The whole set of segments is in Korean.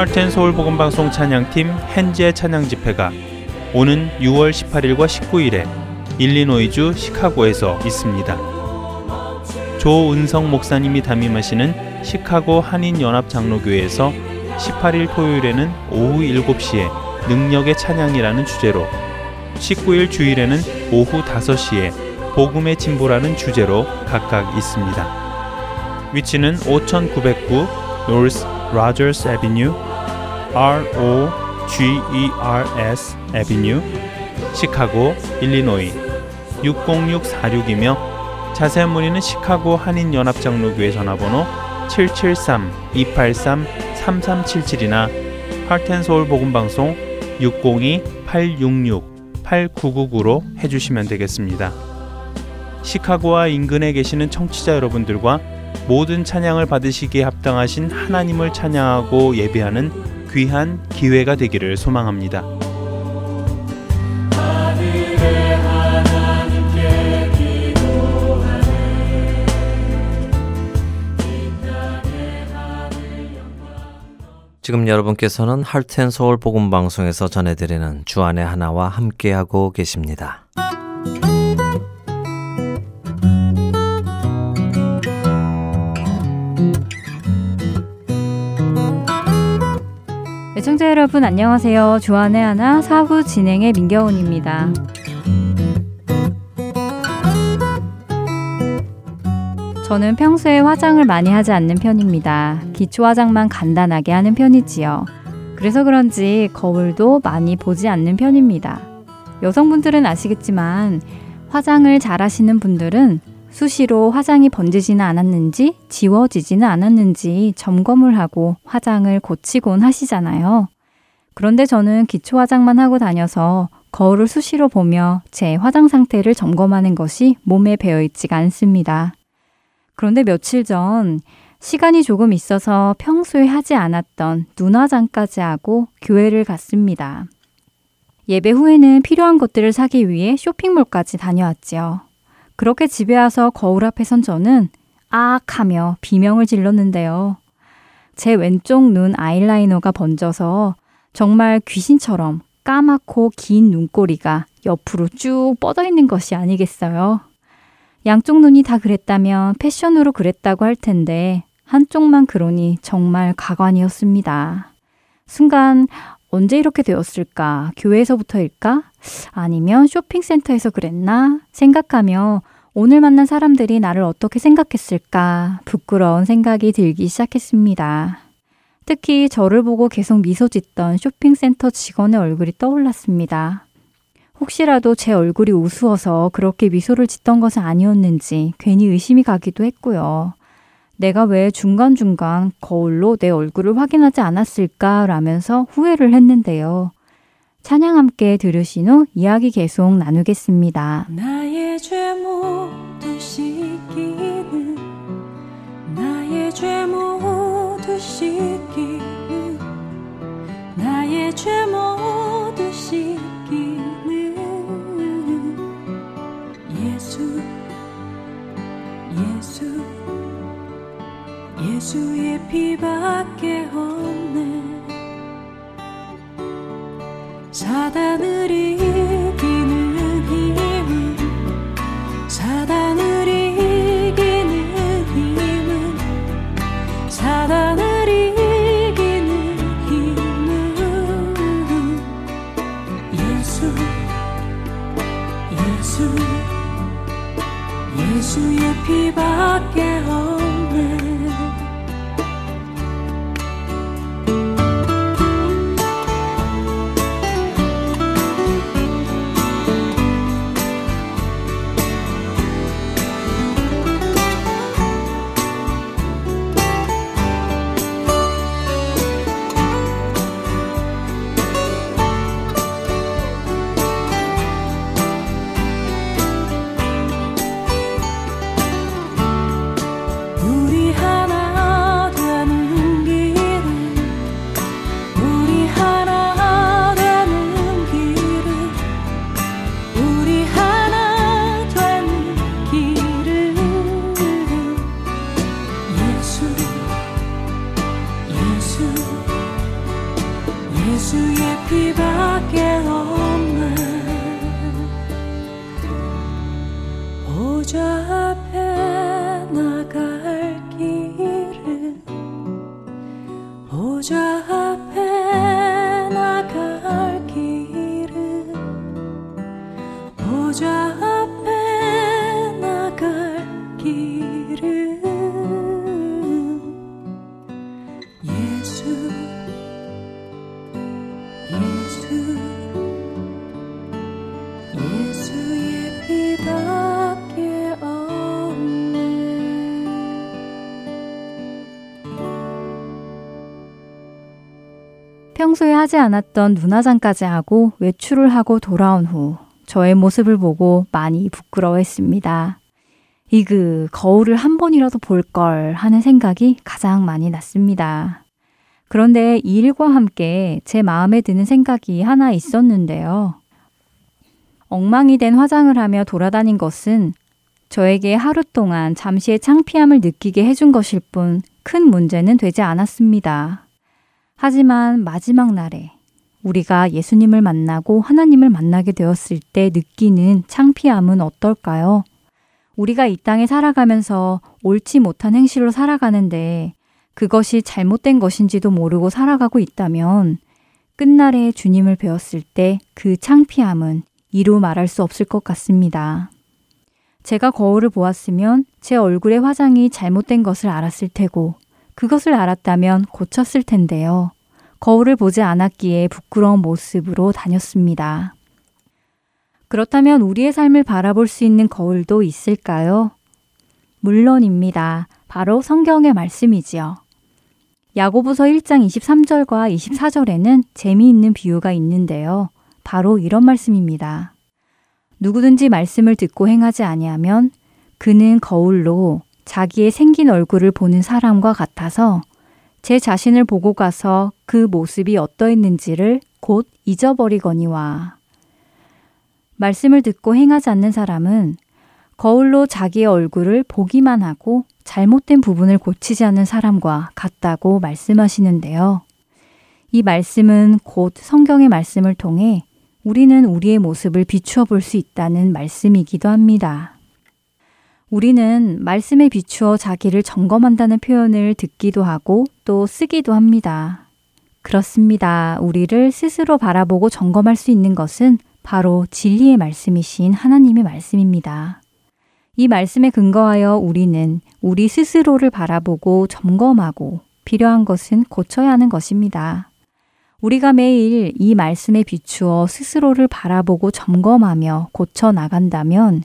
하트앤서울 복음방송 찬양팀 hen지의 찬양 집회가 오는 6월 18일과 19일에 일리노이주 시카고에서 있습니다. 조은성 목사님이 담임하시는 시카고 한인연합장로교회에서 18일 토요일에는 오후 7시에 능력의 찬양이라는 주제로 19일 주일에는 오후 5시에 복음의 진보라는 주제로 각각 있습니다. 위치는 5909 North Rogers Avenue, R O G E R S Avenue, 시카고, 일리노이 60646이며 자세한 문의는 시카고 한인연합장로교회 전화번호 773-283-3377이나 하트앤서울 복음방송 602-866-8999로 해주시면 되겠습니다. 시카고와 인근에 계시는 청취자 여러분들과 모든 찬양을 받으시기에 합당하신 하나님을 찬양하고 예배하는 귀한 기회가 되기를 소망합니다. 지금 여러분께서는 할텐 서울 복음 방송에서 전해드리는 주안의 하나와 함께하고 계십니다. 애청자 여러분 안녕하세요. 주안의 하나 사부 진행의 민경훈입니다. 저는 평소에 화장을 많이 하지 않는 편입니다. 기초 화장만 간단하게 하는 편이지요. 그래서 그런지 거울도 많이 보지 않는 편입니다. 여성분들은 아시겠지만 화장을 잘 하시는 분들은 수시로 화장이 번지지는 않았는지 지워지지는 않았는지 점검을 하고 화장을 고치곤 하시잖아요. 그런데 저는 기초 화장만 하고 다녀서 거울을 수시로 보며 제 화장 상태를 점검하는 것이 몸에 배어 있지가 않습니다. 그런데 며칠 전 시간이 조금 있어서 평소에 하지 않았던 눈화장까지 하고 교회를 갔습니다. 예배 후에는 필요한 것들을 사기 위해 쇼핑몰까지 다녀왔지요. 그렇게 집에 와서 거울 앞에 선 저는 악 하며 비명을 질렀는데요. 제 왼쪽 눈 아이라이너가 번져서 정말 귀신처럼 까맣고 긴 눈꼬리가 옆으로 쭉 뻗어 있는 것이 아니겠어요. 양쪽 눈이 다 그랬다면 패션으로 그랬다고 할 텐데 한쪽만 그러니 정말 가관이었습니다. 순간 언제 이렇게 되었을까? 교회에서부터일까? 아니면 쇼핑센터에서 그랬나? 생각하며 오늘 만난 사람들이 나를 어떻게 생각했을까? 부끄러운 생각이 들기 시작했습니다. 특히 저를 보고 계속 미소 짓던 쇼핑센터 직원의 얼굴이 떠올랐습니다. 혹시라도 제 얼굴이 우스워서 그렇게 미소를 짓던 것은 아니었는지 괜히 의심이 가기도 했고요. 내가 왜 중간중간 거울로 내 얼굴을 확인하지 않았을까라면서 후회를 했는데요. 찬양 함께 들으신 후 이야기 계속 나누겠습니다. 나의 죄 모두 씻기는 나의 죄 모두 씻기는 나의 죄 모두 씻기는 예수 예수 예수의 피밖에 없네. 사단을 이기는 힘은 사단을 이기는 힘은 사단을 이기는 힘은. 예수 예수 예수의 피밖에 없네 평소에 하지 않았던 눈화장까지 하고 외출을 하고 돌아온 후 저의 모습을 보고 많이 부끄러워했습니다. 이그, 거울을 한 번이라도 볼 걸 하는 생각이 가장 많이 났습니다. 그런데 이 일과 함께 제 마음에 드는 생각이 하나 있었는데요. 엉망이 된 화장을 하며 돌아다닌 것은 저에게 하루 동안 잠시의 창피함을 느끼게 해준 것일 뿐 큰 문제는 되지 않았습니다. 하지만 마지막 날에 우리가 예수님을 만나고 하나님을 만나게 되었을 때 느끼는 창피함은 어떨까요? 우리가 이 땅에 살아가면서 옳지 못한 행실로 살아가는데 그것이 잘못된 것인지도 모르고 살아가고 있다면 끝날에 주님을 배웠을 때 그 창피함은 이루 말할 수 없을 것 같습니다. 제가 거울을 보았으면 제 얼굴의 화장이 잘못된 것을 알았을 테고 그것을 알았다면 고쳤을 텐데요. 거울을 보지 않았기에 부끄러운 모습으로 다녔습니다. 그렇다면 우리의 삶을 바라볼 수 있는 거울도 있을까요? 물론입니다. 바로 성경의 말씀이지요. 야고보서 1장 23절과 24절에는 재미있는 비유가 있는데요. 바로 이런 말씀입니다. 누구든지 말씀을 듣고 행하지 아니하면 그는 거울로 자기의 생긴 얼굴을 보는 사람과 같아서 제 자신을 보고 가서 그 모습이 어떠했는지를 곧 잊어버리거니와. 말씀을 듣고 행하지 않는 사람은 거울로 자기의 얼굴을 보기만 하고 잘못된 부분을 고치지 않는 사람과 같다고 말씀하시는데요. 이 말씀은 곧 성경의 말씀을 통해 우리는 우리의 모습을 비추어 볼 수 있다는 말씀이기도 합니다. 우리는 말씀에 비추어 자기를 점검한다는 표현을 듣기도 하고 또 쓰기도 합니다. 그렇습니다. 우리를 스스로 바라보고 점검할 수 있는 것은 바로 진리의 말씀이신 하나님의 말씀입니다. 이 말씀에 근거하여 우리는 우리 스스로를 바라보고 점검하고 필요한 것은 고쳐야 하는 것입니다. 우리가 매일 이 말씀에 비추어 스스로를 바라보고 점검하며 고쳐 나간다면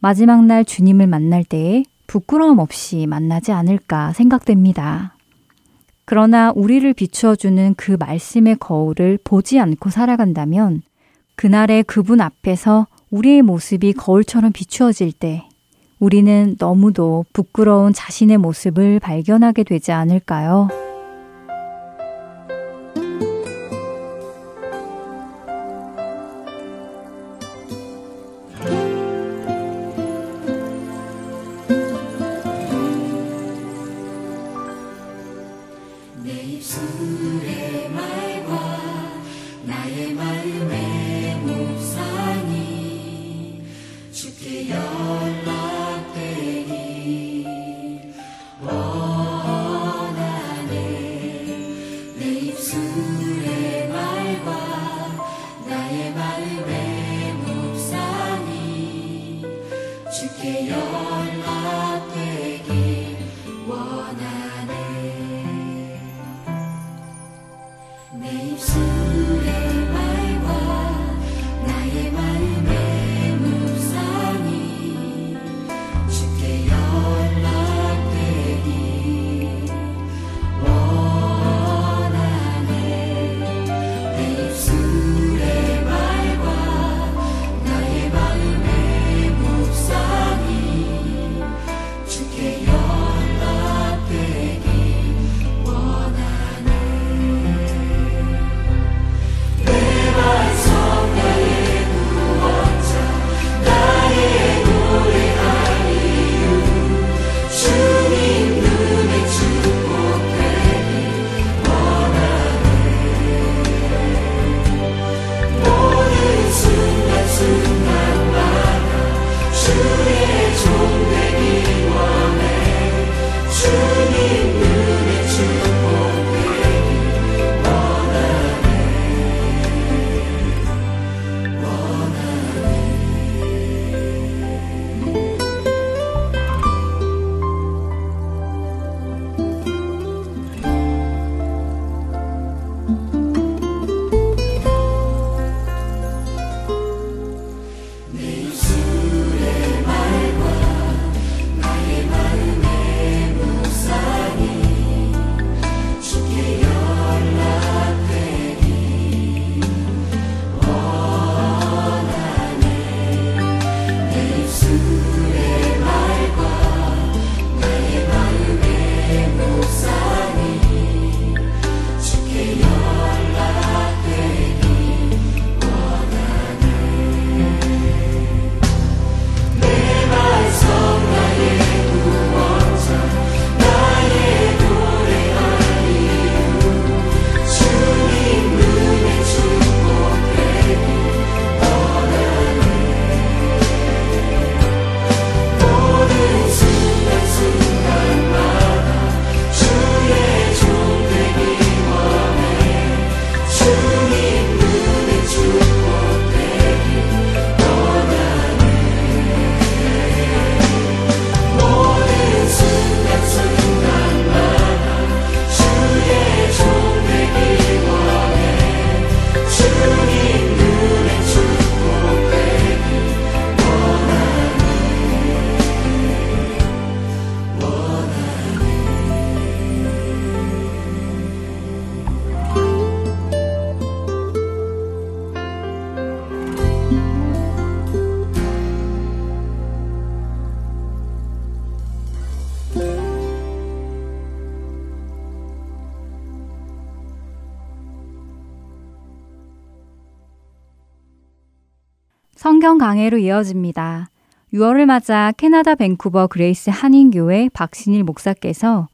마지막 날 주님을 만날 때에 부끄러움 없이 만나지 않을까 생각됩니다. 그러나 우리를 비추어주는 그 말씀의 거울을 보지 않고 살아간다면 그날의 그분 앞에서 우리의 모습이 거울처럼 비추어질 때 우리는 너무도 부끄러운 자신의 모습을 발견하게 되지 않을까요? 성경 강해로 이어집니다. 6월을 맞아 캐나다 밴쿠버 그레이스 한인교회 박신일 목사께서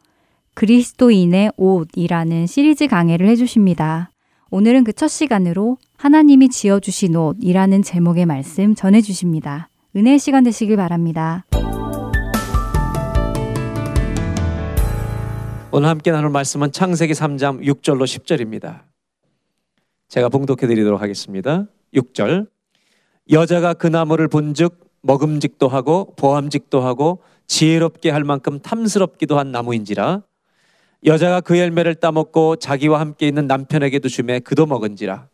그리스도인의 옷이라는 시리즈 강해를 해주십니다. 오늘은 그 첫 시간으로 하나님이 지어주신 옷이라는 제목의 말씀 전해주십니다. 은혜의 시간 되시길 바랍니다. 오늘 함께 나눌 말씀은 창세기 3장 6절로 10절입니다. 제가 봉독해 드리도록 하겠습니다. 6절. 여자가 그 나무를 본즉 먹음직도 하고 보암직도 하고 지혜롭게 할 만큼 탐스럽기도 한 나무인지라 여자가 그 열매를 따먹고 자기와 함께 있는 남편에게도 주매 그도 먹은지라.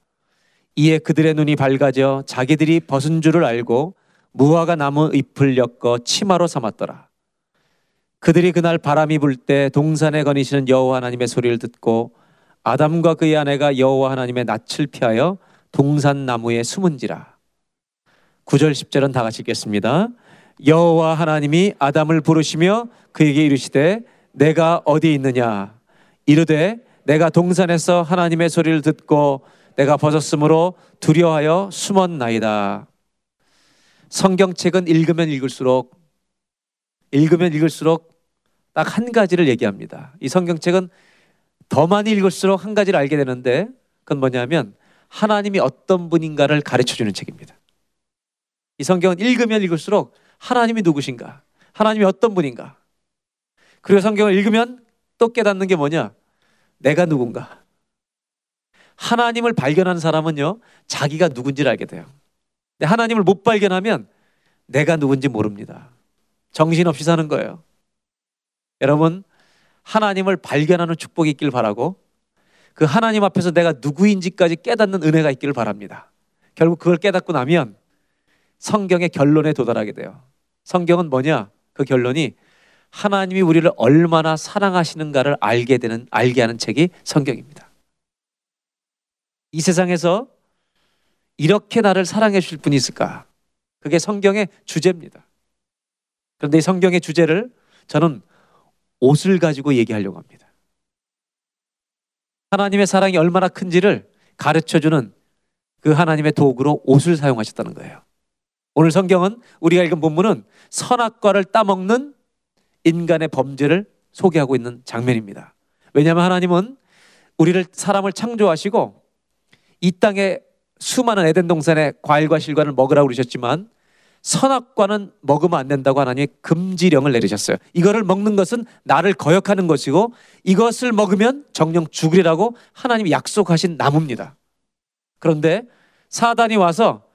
이에 그들의 눈이 밝아져 자기들이 벗은 줄을 알고 무화과 나무 잎을 엮어 치마로 삼았더라. 그들이 그날 바람이 불 때 동산에 거니시는 여호와 하나님의 소리를 듣고 아담과 그의 아내가 여호와 하나님의 낯을 피하여 동산 나무에 숨은지라 9절 10절은 다 같이 읽겠습니다. 여호와 하나님이 아담을 부르시며 그에게 이르시되 내가 어디 있느냐 이르되 내가 동산에서 하나님의 소리를 듣고 내가 벗었으므로 두려워하여 숨었나이다. 성경책은 읽으면 읽을수록 읽으면 읽을수록 딱 한 가지를 얘기합니다. 이 성경책은 더 많이 읽을수록 한 가지를 알게 되는데 그건 뭐냐면 하나님이 어떤 분인가를 가르쳐 주는 책입니다. 이 성경은 읽으면 읽을수록 하나님이 누구신가? 하나님이 어떤 분인가? 그리고 성경을 읽으면 또 깨닫는 게 뭐냐? 내가 누군가? 하나님을 발견한 사람은요, 자기가 누군지를 알게 돼요. 근데 하나님을 못 발견하면 내가 누군지 모릅니다. 정신없이 사는 거예요. 여러분, 하나님을 발견하는 축복이 있길 바라고 그 하나님 앞에서 내가 누구인지까지 깨닫는 은혜가 있기를 바랍니다. 결국 그걸 깨닫고 나면 성경의 결론에 도달하게 돼요. 성경은 뭐냐? 그 결론이 하나님이 우리를 얼마나 사랑하시는가를 알게 되는 알게 하는 책이 성경입니다. 이 세상에서 이렇게 나를 사랑해 주실 분이 있을까? 그게 성경의 주제입니다. 그런데 이 성경의 주제를 저는 옷을 가지고 얘기하려고 합니다. 하나님의 사랑이 얼마나 큰지를 가르쳐 주는 그 하나님의 도구로 옷을 사용하셨다는 거예요. 오늘 성경은 우리가 읽은 본문은 선악과를 따먹는 인간의 범죄를 소개하고 있는 장면입니다. 왜냐하면 하나님은 우리를 사람을 창조하시고 이 땅에 수많은 에덴 동산의 과일과 실과를 먹으라고 그러셨지만 선악과는 먹으면 안 된다고 하나님이 금지령을 내리셨어요. 이거를 먹는 것은 나를 거역하는 것이고 이것을 먹으면 정령 죽으리라고 하나님이 약속하신 나무입니다. 그런데 사단이 와서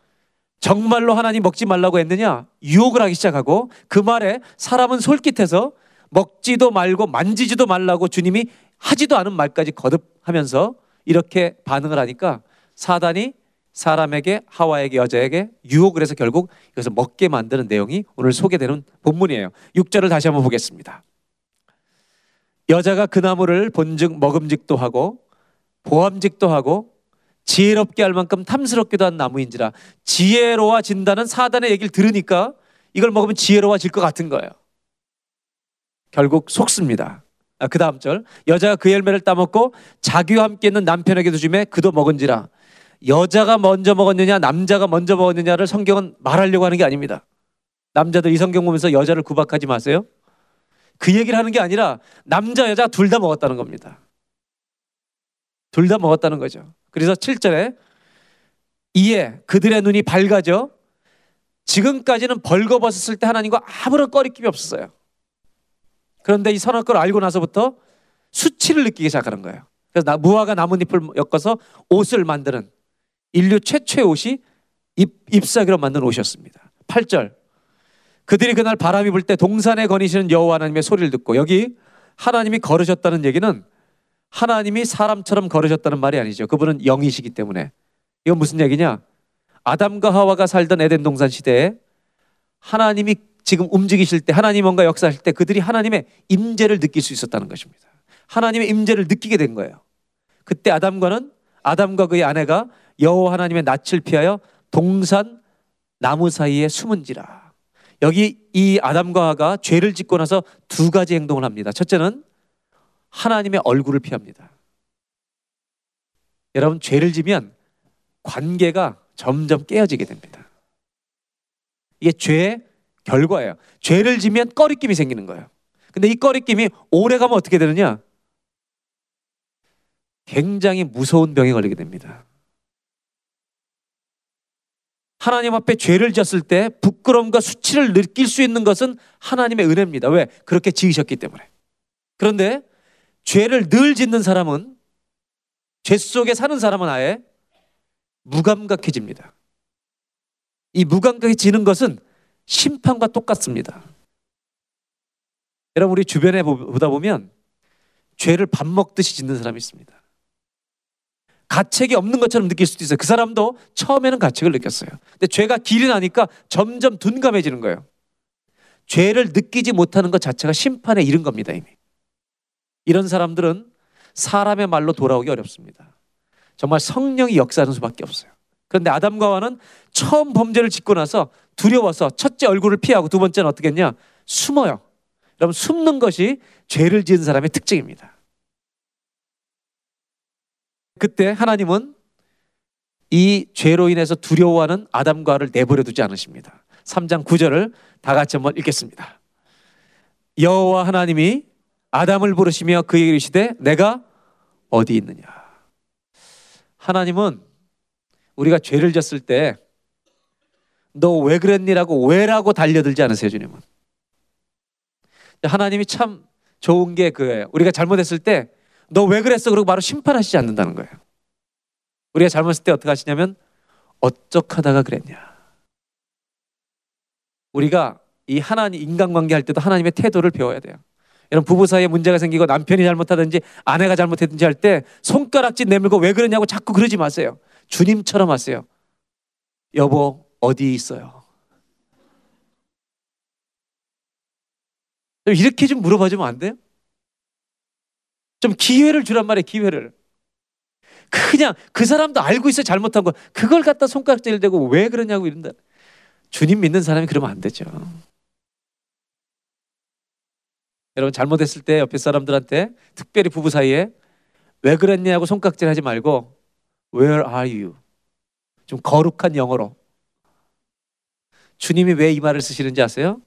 정말로 하나님 먹지 말라고 했느냐? 유혹을 하기 시작하고 그 말에 사람은 솔깃해서 먹지도 말고 만지지도 말라고 주님이 하지도 않은 말까지 거듭하면서 이렇게 반응을 하니까 사단이 사람에게 하와에게 여자에게 유혹을 해서 결국 이것을 먹게 만드는 내용이 오늘 소개되는 본문이에요. 6절을 다시 한번 보겠습니다. 여자가 그 나무를 본즉 먹음직도 하고 보암직도 하고 지혜롭게 할 만큼 탐스럽기도 한 나무인지라 지혜로워진다는 사단의 얘기를 들으니까 이걸 먹으면 지혜로워질 것 같은 거예요. 결국 속습니다. 아, 그 다음 절 여자가 그 열매를 따먹고 자기와 함께 있는 남편에게도 주매 그도 먹은지라 여자가 먼저 먹었느냐 남자가 먼저 먹었느냐를 성경은 말하려고 하는 게 아닙니다. 남자들 이 성경 보면서 여자를 구박하지 마세요. 그 얘기를 하는 게 아니라 남자 여자 둘 다 먹었다는 겁니다. 둘 다 먹었다는 거죠. 그래서 7절에 이에 그들의 눈이 밝아져 지금까지는 벌거벗었을 때 하나님과 아무런 꺼리낌이 없었어요. 그런데 이 선할 걸 알고 나서부터 수치를 느끼기 시작하는 거예요. 그래서 무화과 나뭇잎을 엮어서 옷을 만드는 인류 최초의 옷이 잎, 잎사귀로 만든 옷이었습니다. 8절 그들이 그날 바람이 불 때 동산에 거니시는 여호와 하나님의 소리를 듣고 여기 하나님이 걸으셨다는 얘기는 하나님이 사람처럼 걸으셨다는 말이 아니죠. 그분은 영이시기 때문에. 이건 무슨 얘기냐? 아담과 하와가 살던 에덴 동산 시대에 하나님이 지금 움직이실 때 하나님 뭔가 역사하실 때 그들이 하나님의 임재를 느낄 수 있었다는 것입니다. 하나님의 임재를 느끼게 된 거예요. 그때 아담과는 아담과 그의 아내가 여호와 하나님의 낯을 피하여 동산 나무 사이에 숨은지라. 여기 이 아담과 하가 죄를 짓고 나서 두 가지 행동을 합니다. 첫째는 하나님의 얼굴을 피합니다. 여러분 죄를 지면 관계가 점점 깨어지게 됩니다. 이게 죄의 결과예요. 죄를 지면 꺼리낌이 생기는 거예요. 근데 이 꺼리낌이 오래 가면 어떻게 되느냐? 굉장히 무서운 병에 걸리게 됩니다. 하나님 앞에 죄를 지었을 때 부끄러움과 수치를 느낄 수 있는 것은 하나님의 은혜입니다. 왜? 그렇게 지으셨기 때문에. 그런데 죄를 늘 짓는 사람은 죄 속에 사는 사람은 아예 무감각해집니다. 이 무감각해지는 것은 심판과 똑같습니다. 여러분 우리 주변에 보다 보면 죄를 밥 먹듯이 짓는 사람이 있습니다. 가책이 없는 것처럼 느낄 수도 있어요. 그 사람도 처음에는 가책을 느꼈어요. 근데 죄가 길이 나니까 점점 둔감해지는 거예요. 죄를 느끼지 못하는 것 자체가 심판에 이른 겁니다, 이미. 이런 사람들은 사람의 말로 돌아오기 어렵습니다. 정말 성령이 역사하는 수밖에 없어요. 그런데 아담과 와는 처음 범죄를 짓고 나서 두려워서 첫째 얼굴을 피하고 두 번째는 어떻게 했냐? 숨어요. 여러분, 숨는 것이 죄를 지은 사람의 특징입니다. 그때 하나님은 이 죄로 인해서 두려워하는 아담과 를 내버려 두지 않으십니다. 3장 9절을 다 같이 한번 읽겠습니다. 여호와 하나님이 아담을 부르시며 그에게 이르시되 내가 어디 있느냐. 하나님은 우리가 죄를 졌을 때 너 왜 그랬니라고 왜라고 달려들지 않으세요, 주님은. 하나님이 참 좋은 게 그예요. 우리가 잘못했을 때 너 왜 그랬어? 그러고 바로 심판하시지 않는다는 거예요. 우리가 잘못했을 때 어떻게 하시냐면 어쩌하다가 그랬냐. 우리가 이 하나님 인간관계 할 때도 하나님의 태도를 배워야 돼요. 여러분 부부 사이에 문제가 생기고 남편이 잘못하든지 아내가 잘못했든지 할 때 손가락질 내밀고 왜 그러냐고 자꾸 그러지 마세요. 주님처럼 하세요. 여보 어디 있어요? 이렇게 좀 물어봐주면 안 돼요? 좀 기회를 주란 말이에요, 기회를. 그냥 그 사람도 알고 있어 잘못한 거 그걸 갖다 손가락질 대고 왜 그러냐고 이런다. 주님 믿는 사람이 그러면 안 되죠. 여러분 잘못했을 때 옆에 사람들한테 특별히 부부 사이에 왜 그랬냐고 손가락질 하지 말고 Where are you? 좀 거룩한 영어로 주님이 왜 이 말을 쓰시는지 아세요?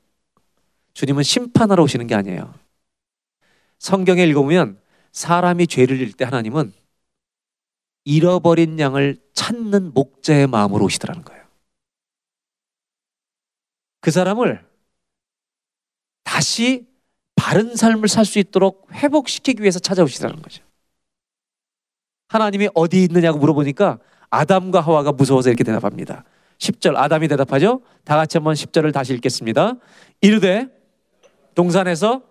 주님은 심판하러 오시는 게 아니에요. 성경에 읽어보면 사람이 죄를 질 때 하나님은 잃어버린 양을 찾는 목자의 마음으로 오시더라는 거예요. 그 사람을 다시 바른 삶을 살 수 있도록 회복시키기 위해서 찾아오시더라는 거죠. 하나님이 어디 있느냐고 물어보니까 아담과 하와가 무서워서 이렇게 대답합니다. 10절 아담이 대답하죠. 다 같이 한번 10절을 다시 읽겠습니다. 이르되 동산에서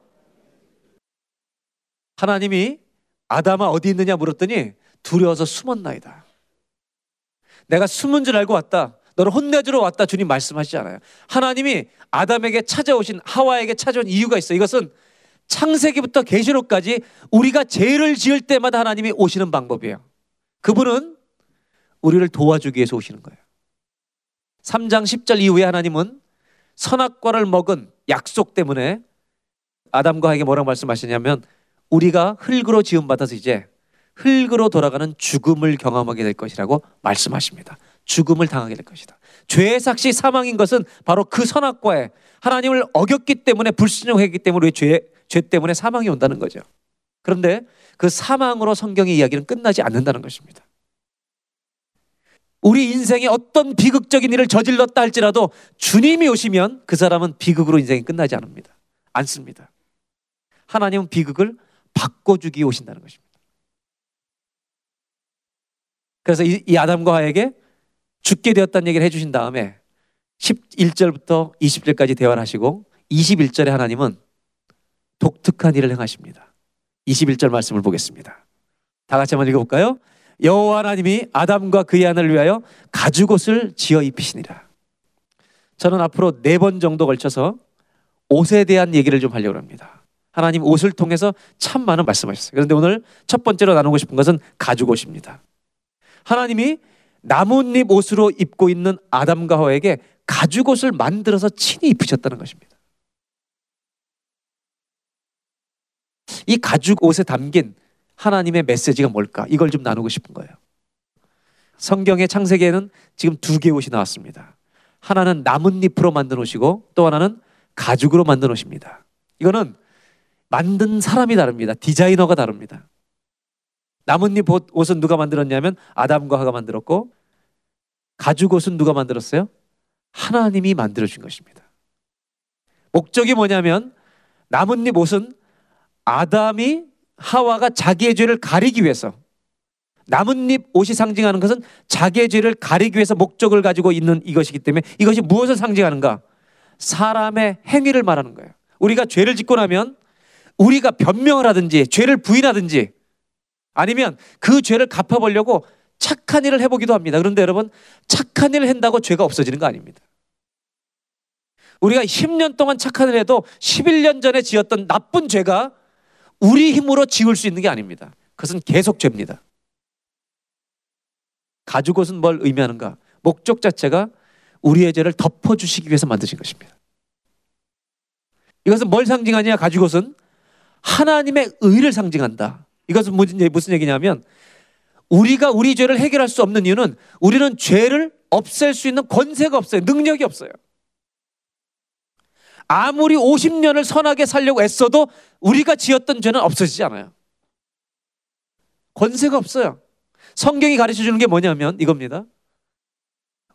하나님이 아담아 어디 있느냐 물었더니 두려워서 숨었나이다. 내가 숨은 줄 알고 왔다. 너를 혼내주러 왔다. 주님 말씀하시지 않아요. 하나님이 아담에게 찾아오신 하와에게 찾아온 이유가 있어. 이것은 창세기부터 계시록까지 우리가 죄를 지을 때마다 하나님이 오시는 방법이에요. 그분은 우리를 도와주기 위해서 오시는 거예요. 3장 10절 이후에 하나님은 선악과를 먹은 약속 때문에 아담과 에게 뭐라고 말씀하시냐면 우리가 흙으로 지음 받아서 이제 흙으로 돌아가는 죽음을 경험하게 될 것이라고 말씀하십니다. 죽음을 당하게 될 것이다. 죄의 삭시 사망인 것은 바로 그 선악과에 하나님을 어겼기 때문에 불순종했기 때문에 죄, 죄 때문에 사망이 온다는 거죠. 그런데 그 사망으로 성경의 이야기는 끝나지 않는다는 것입니다. 우리 인생에 어떤 비극적인 일을 저질렀다 할지라도 주님이 오시면 그 사람은 비극으로 인생이 끝나지 않습니다. 않습니다. 하나님은 비극을 바꿔주기 오신다는 것입니다. 그래서 이, 이 아담과 하에게 죽게 되었다는 얘기를 해주신 다음에 11절부터 20절까지 대화를 하시고 21절에 하나님은 독특한 일을 행하십니다. 21절 말씀을 보겠습니다. 다 같이 한번 읽어볼까요? 여호와 하나님이 아담과 그의 아내를 위하여 가죽옷을 지어 입히시니라. 저는 앞으로 네 번 정도 걸쳐서 옷에 대한 얘기를 좀 하려고 합니다. 하나님 옷을 통해서 참 많은 말씀하셨어요. 그런데 오늘 첫 번째로 나누고 싶은 것은 가죽 옷입니다. 하나님이 나뭇잎 옷으로 입고 있는 아담과 하와에게 가죽 옷을 만들어서 친히 입히셨다는 것입니다. 이 가죽 옷에 담긴 하나님의 메시지가 뭘까? 이걸 좀 나누고 싶은 거예요. 성경의 창세기에는 지금 두 개의 옷이 나왔습니다. 하나는 나뭇잎으로 만든 옷이고 또 하나는 가죽으로 만든 옷입니다. 이거는 만든 사람이 다릅니다. 디자이너가 다릅니다. 나뭇잎 옷, 옷은 누가 만들었냐면 아담과 하가 만들었고 가죽 옷은 누가 만들었어요? 하나님이 만들어 준 것입니다. 목적이 뭐냐면 나뭇잎 옷은 아담이 하와가 자기의 죄를 가리기 위해서 나뭇잎 옷이 상징하는 것은 자기의 죄를 가리기 위해서 목적을 가지고 있는 이것이기 때문에 이것이 무엇을 상징하는가? 사람의 행위를 말하는 거예요. 우리가 죄를 짓고 나면 우리가 변명을 하든지 죄를 부인하든지 아니면 그 죄를 갚아보려고 착한 일을 해보기도 합니다. 그런데 여러분 착한 일을 한다고 죄가 없어지는 거 아닙니다. 우리가 10년 동안 착한 일을 해도 11년 전에 지었던 나쁜 죄가 우리 힘으로 지울 수 있는 게 아닙니다. 그것은 계속 죄입니다. 가죽 옷은 뭘 의미하는가? 목적 자체가 우리의 죄를 덮어주시기 위해서 만드신 것입니다. 이것은 뭘 상징하냐? 가죽 옷은 하나님의 의를 상징한다. 이것은 무슨 얘기냐면 우리가 우리 죄를 해결할 수 없는 이유는 우리는 죄를 없앨 수 있는 권세가 없어요. 능력이 없어요. 아무리 50년을 선하게 살려고 애써도 우리가 지었던 죄는 없어지지 않아요. 권세가 없어요. 성경이 가르쳐 주는 게 뭐냐면 이겁니다.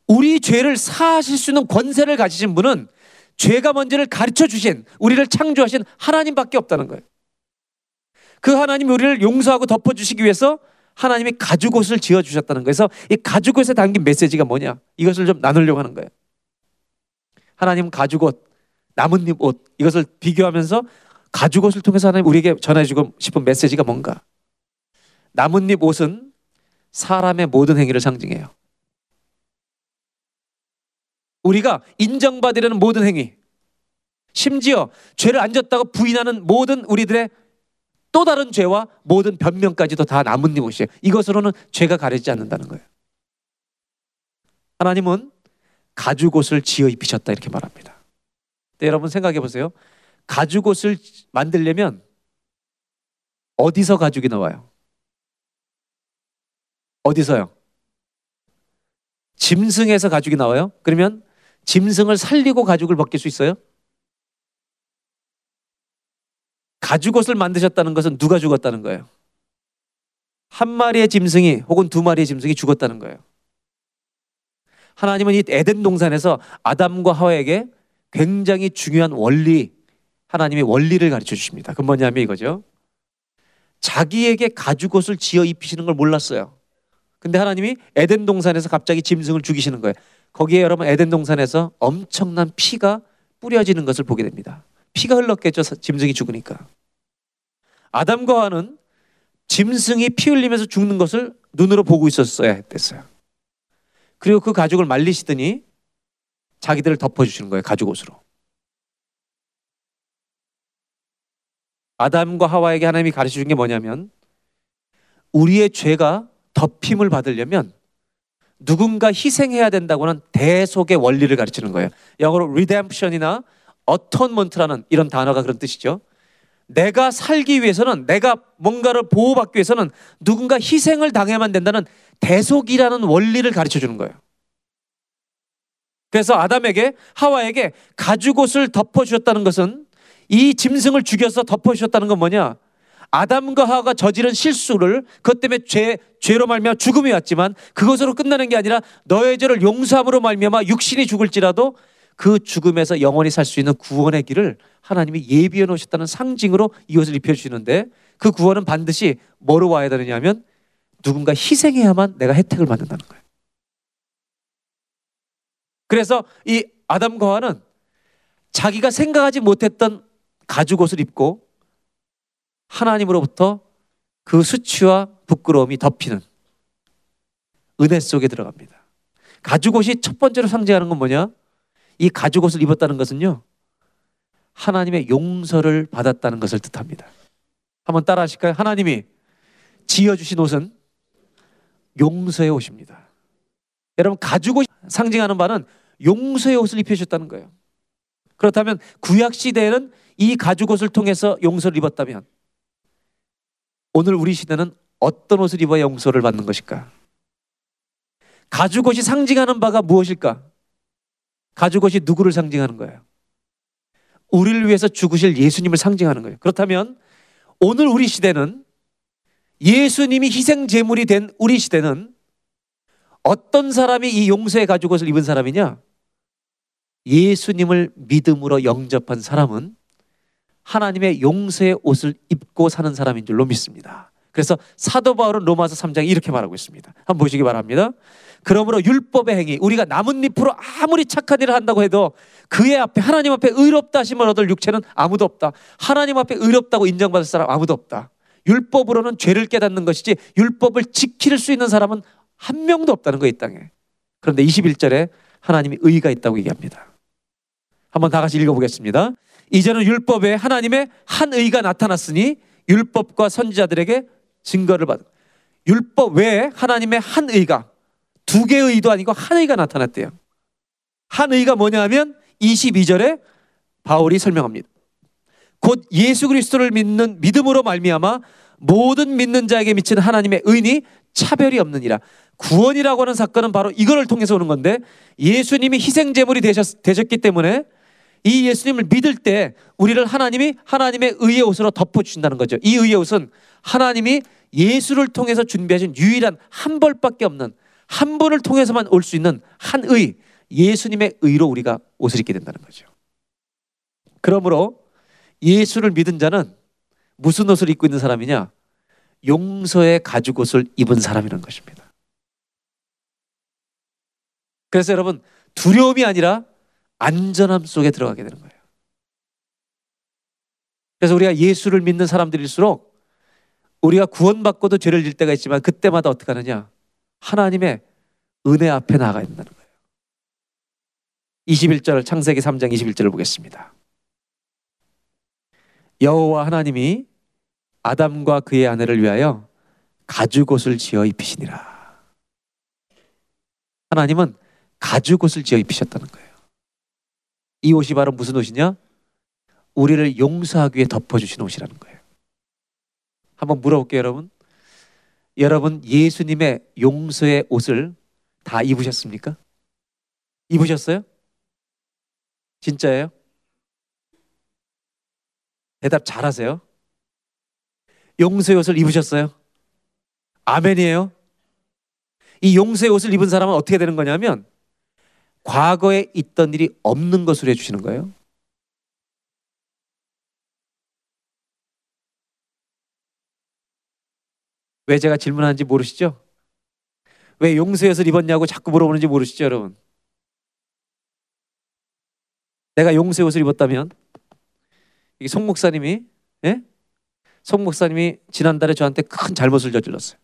우리 죄를 사하실 수 있는 권세를 가지신 분은 죄가 뭔지를 가르쳐 주신 우리를 창조하신 하나님밖에 없다는 거예요. 그 하나님이 우리를 용서하고 덮어 주시기 위해서 하나님이 가죽옷을 지어 주셨다는 거예요. 그래서 이 가죽옷에 담긴 메시지가 뭐냐? 이것을 좀 나누려고 하는 거예요. 하나님 가죽옷, 나뭇잎 옷 이것을 비교하면서 가죽옷을 통해서 하나님 우리에게 전해주고 싶은 메시지가 뭔가? 나뭇잎 옷은 사람의 모든 행위를 상징해요. 우리가 인정받으려는 모든 행위, 심지어 죄를 안 졌다고 부인하는 모든 우리들의 또 다른 죄와 모든 변명까지도 다 나뭇잎 옷이에요. 이것으로는 죄가 가리지 않는다는 거예요. 하나님은 가죽 옷을 지어 입히셨다 이렇게 말합니다. 네, 여러분 생각해 보세요. 가죽 옷을 만들려면 어디서 가죽이 나와요? 어디서요? 짐승에서 가죽이 나와요? 그러면 짐승을 살리고 가죽을 벗길 수 있어요? 가죽옷을 만드셨다는 것은 누가 죽었다는 거예요? 한 마리의 짐승이 혹은 두 마리의 짐승이 죽었다는 거예요. 하나님은 이 에덴 동산에서 아담과 하와에게 굉장히 중요한 원리, 하나님의 원리를 가르쳐 주십니다. 그 뭐냐면 이거죠. 자기에게 가죽옷을 지어 입히시는 걸 몰랐어요. 근데 하나님이 에덴 동산에서 갑자기 짐승을 죽이시는 거예요. 거기에 여러분 에덴 동산에서 엄청난 피가 뿌려지는 것을 보게 됩니다. 피가 흘렀겠죠. 짐승이 죽으니까. 아담과 하와는 짐승이 피 흘리면서 죽는 것을 눈으로 보고 있었어야 했댔어요. 그리고 그 가죽을 말리시더니 자기들을 덮어주시는 거예요. 가죽 옷으로. 아담과 하와에게 하나님이 가르쳐 준 게 뭐냐면 우리의 죄가 덮임을 받으려면 누군가 희생해야 된다고는 대속의 원리를 가르치는 거예요. 영어로 redemption이나 atonement라는 이런 단어가 그런 뜻이죠. 내가 살기 위해서는 내가 뭔가를 보호받기 위해서는 누군가 희생을 당해야만 된다는 대속이라는 원리를 가르쳐 주는 거예요. 그래서 아담에게 하와에게 가죽옷을 덮어 주셨다는 것은 이 짐승을 죽여서 덮어 주셨다는 건 뭐냐? 아담과 하와가 저지른 실수를 그것 때문에 죄 죄로 말미암아 죽음이 왔지만 그것으로 끝나는 게 아니라 너의 죄를 용서함으로 말미암아 육신이 죽을지라도 그 죽음에서 영원히 살 수 있는 구원의 길을 하나님이 예비해 놓으셨다는 상징으로 이것을 입혀 주시는데 그 구원은 반드시 뭐로 와야 되느냐면 누군가 희생해야만 내가 혜택을 받는다는 거예요. 그래서 이 아담과 하와는 자기가 생각하지 못했던 가죽 옷을 입고 하나님으로부터 그 수치와 부끄러움이 덮이는 은혜 속에 들어갑니다. 가죽 옷이 첫 번째로 상징하는 건 뭐냐? 이 가죽 옷을 입었다는 것은요. 하나님의 용서를 받았다는 것을 뜻합니다. 한번 따라 하실까요? 하나님이 지어주신 옷은 용서의 옷입니다. 여러분, 가죽 옷 상징하는 바는 용서의 옷을 입혀주셨다는 거예요. 그렇다면 구약 시대에는 이 가죽 옷을 통해서 용서를 입었다면 오늘 우리 시대는 어떤 옷을 입어야 용서를 받는 것일까? 가죽 옷이 상징하는 바가 무엇일까? 가죽 옷이 누구를 상징하는 거예요? 우리를 위해서 죽으실 예수님을 상징하는 거예요. 그렇다면 오늘 우리 시대는 예수님이 희생 제물이 된 우리 시대는 어떤 사람이 이 용서의 가죽옷을 입은 사람이냐? 예수님을 믿음으로 영접한 사람은 하나님의 용서의 옷을 입고 사는 사람인 줄로 믿습니다. 그래서 사도 바울은 로마서 3장에 이렇게 말하고 있습니다. 한번 보시기 바랍니다. 그러므로 율법의 행위 우리가 나뭇잎으로 아무리 착한 일을 한다고 해도 그의 앞에 하나님 앞에 의롭다 하심을 얻을 육체는 아무도 없다. 하나님 앞에 의롭다고 인정받을 사람 아무도 없다. 율법으로는 죄를 깨닫는 것이지 율법을 지킬 수 있는 사람은 한 명도 없다는 거이 땅에. 그런데 21절에 하나님이 의가 있다고 얘기합니다. 한번 다 같이 읽어보겠습니다. 이제는 율법에 하나님의 한 의가 나타났으니 율법과 선지자들에게 증거를 받. 율법 외에 하나님의 한 의가 두 개의 의도 아니고 한 의가 나타났대요. 한 의가 뭐냐면 22절에 바울이 설명합니다. 곧 예수 그리스도를 믿는 믿음으로 말미암아 모든 믿는 자에게 미치는 하나님의 의니 차별이 없느니라. 구원이라고 하는 사건은 바로 이거를 통해서 오는 건데 예수님이 희생 제물이 되셨, 되셨기 때문에 이 예수님을 믿을 때 우리를 하나님이 하나님의 의의 옷으로 덮어 주신다는 거죠. 이 의의 옷은 하나님이 예수를 통해서 준비하신 유일한 한 벌밖에 없는 한 분을 통해서만 올 수 있는 한 의, 예수님의 의로 우리가 옷을 입게 된다는 거죠. 그러므로 예수를 믿은 자는 무슨 옷을 입고 있는 사람이냐? 용서의 가죽 옷을 입은 사람이라는 것입니다. 그래서 여러분 두려움이 아니라 안전함 속에 들어가게 되는 거예요. 그래서 우리가 예수를 믿는 사람들일수록 우리가 구원받고도 죄를 질 때가 있지만 그때마다 어떻게 하느냐? 하나님의 은혜 앞에 나아가 된다는 거예요. 21절 창세기 3장 21절을 보겠습니다. 여호와 하나님이 아담과 그의 아내를 위하여 가죽옷을 지어 입히시니라. 하나님은 가죽옷을 지어 입히셨다는 거예요. 이 옷이 바로 무슨 옷이냐? 우리를 용서하기 위해 덮어주신 옷이라는 거예요. 한번 물어볼게요, 여러분. 여러분, 예수님의 용서의 옷을 다 입으셨습니까? 입으셨어요? 진짜예요? 대답 잘하세요. 용서의 옷을 입으셨어요? 아멘이에요? 이 용서의 옷을 입은 사람은 어떻게 되는 거냐면 과거에 있던 일이 없는 것으로 해주시는 거예요. 왜 제가 질문하는지 모르시죠? 왜 옷을 입었냐고 자꾸 물어보는지 모르시죠, 여러분? 내가 용서의 옷을 입었다면 이게 송 목사님이 예? 송 목사님이 지난달에 저한테 큰 잘못을 저질렀어요.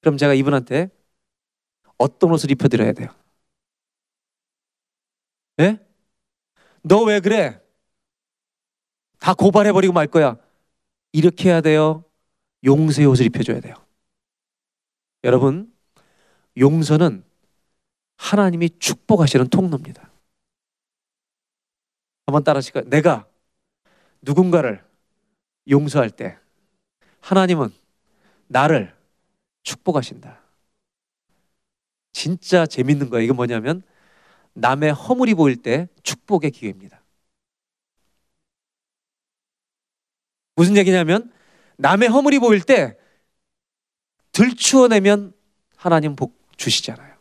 그럼 제가 이분한테 어떤 옷을 입혀드려야 돼요? 예? 너 왜 그래? 다 고발해버리고 말 거야. 이렇게 해야 돼요. 용서의 옷을 입혀줘야 돼요. 여러분, 용서는 하나님이 축복하시는 통로입니다. 한번 따라하실까요? 내가 누군가를 용서할 때 하나님은 나를 축복하신다. 진짜 재밌는 거예요. 이게 뭐냐면 남의 허물이 보일 때 축복의 기회입니다. 무슨 얘기냐면 남의 허물이 보일 때 들추어내면 하나님 복 주시잖아요.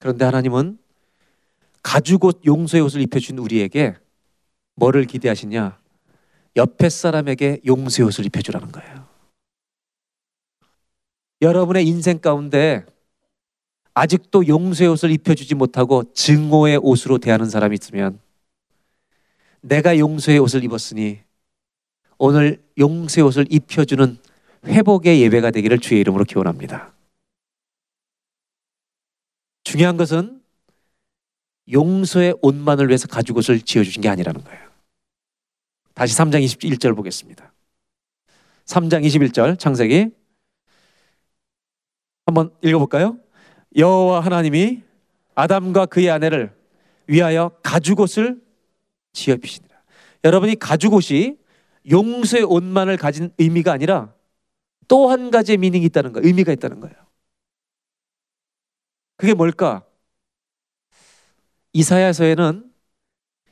그런데 하나님은 가죽 옷 용서의 옷을 입혀준 우리에게 뭐를 기대하시냐? 옆에 사람에게 용서의 옷을 입혀주라는 거예요. 여러분의 인생 가운데 아직도 용서의 옷을 입혀주지 못하고 증오의 옷으로 대하는 사람이 있으면 내가 용서의 옷을 입었으니 오늘 용서의 옷을 입혀주는 회복의 예배가 되기를 주의 이름으로 기원합니다. 중요한 것은 용서의 옷만을 위해서 가죽옷을 지어주신 게 아니라는 거예요. 다시 3장 21절 보겠습니다. 3장 21절 창세기 한번 읽어볼까요? 여호와 하나님이 아담과 그의 아내를 위하여 가죽옷을 지어 입히시니라. 여러분이 가죽 옷이 용서의 옷만을 가진 의미가 아니라 또 한 가지의 미닝이 있다는 거예요. 의미가 있다는 거예요. 그게 뭘까? 이사야서에는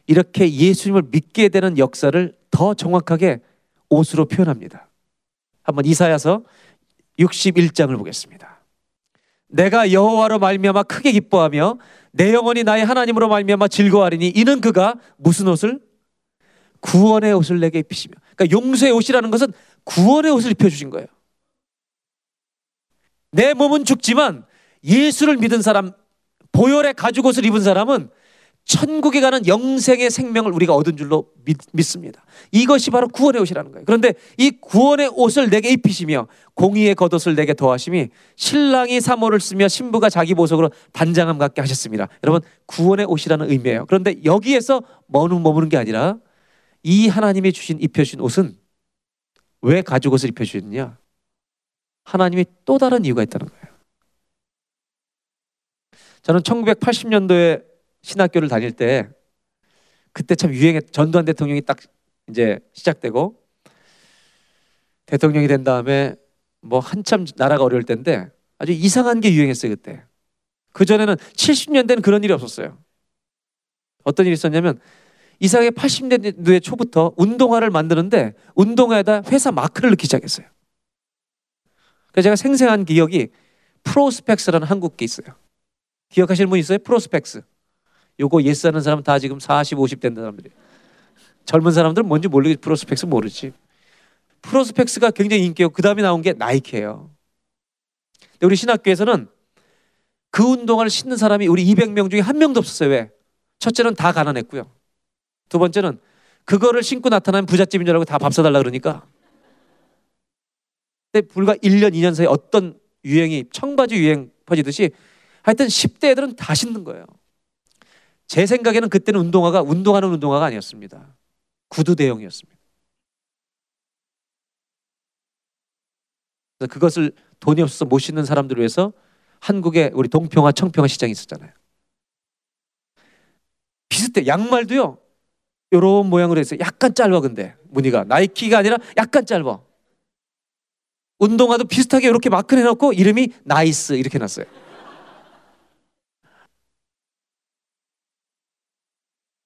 이렇게 예수님을 믿게 되는 역사를 더 정확하게 옷으로 표현합니다. 한번 이사야서 61장을 보겠습니다. 내가 여호와로 말미암아 크게 기뻐하며 내 영혼이 나의 하나님으로 말미암아 즐거워하리니 이는 그가 무슨 옷을 구원의 옷을 내게 입히시며 그러니까 용서의 옷이라는 것은 구원의 옷을 입혀 주신 거예요. 내 몸은 죽지만 예수를 믿은 사람 보혈의 가죽 옷을 입은 사람은 천국에 가는 영생의 생명을 우리가 얻은 줄로 믿, 습니다 이것이 바로 구원의 옷이라는 거예요. 그런데 이 구원의 옷을 내게 입히시며 공의의 겉옷을 내게 더하심이 신랑이 사모를 쓰며 신부가 자기 보석으로 단장함 같게 하셨습니다. 여러분 구원의 옷이라는 의미예요. 그런데 여기에서 머무는 게 아니라 이 하나님이 주신 입혀주신 옷은 왜 가죽 옷을 입혀주셨느냐? 하나님이 또 다른 이유가 있다는 거예요. 저는 1980년도에 신학교를 다닐 때 그때 참 유행했 전두환 대통령이 딱 이제 시작되고 대통령이 된 다음에 뭐 한참 나라가 어려울 때인데 아주 이상한 게 유행했어요 그때. 그 전에는 70년대는 그런 일이 없었어요. 어떤 일이 있었냐면 이상하게 80년대 초부터 운동화를 만드는데 운동화에다 회사 마크를 넣기 시작했어요. 그래서 제가 생생한 기억이 프로스펙스라는 한국게 있어요. 기억하시는 분 있어요? 프로스펙스. 요거 yes 하는 사람은 다 지금 40, 50된 사람들이에요. 젊은 사람들은 뭔지 모르겠지. 프로스펙스 모르지. 프로스펙스가 굉장히 인기였고 그 다음에 나온 게 나이키예요. 근데 우리 신학교에서는 그 운동화를 신는 사람이 우리 200명 중에 한 명도 없었어요. 왜? 첫째는 다 가난했고요. 두 번째는 그거를 신고 나타나면 부잣집인 줄 알고 다 밥 사달라 그러니까. 근데 불과 1년, 2년 사이에 어떤 유행이 청바지 유행 퍼지듯이 하여튼 10대 애들은 다 신는 거예요. 제 생각에는 그때는 운동화가 운동하는 운동화가 아니었습니다. 구두 대용이었습니다. 그것을 돈이 없어서 못 신는 사람들을 위해서 한국에 우리 동평화 청평화 시장이 있었잖아요. 비슷해. 양말도요. 요런 모양으로 해서 약간 짧아 근데 무늬가 나이키가 아니라 약간 짧아. 운동화도 비슷하게 이렇게 마크 해놓고 이름이 나이스 이렇게 놨어요.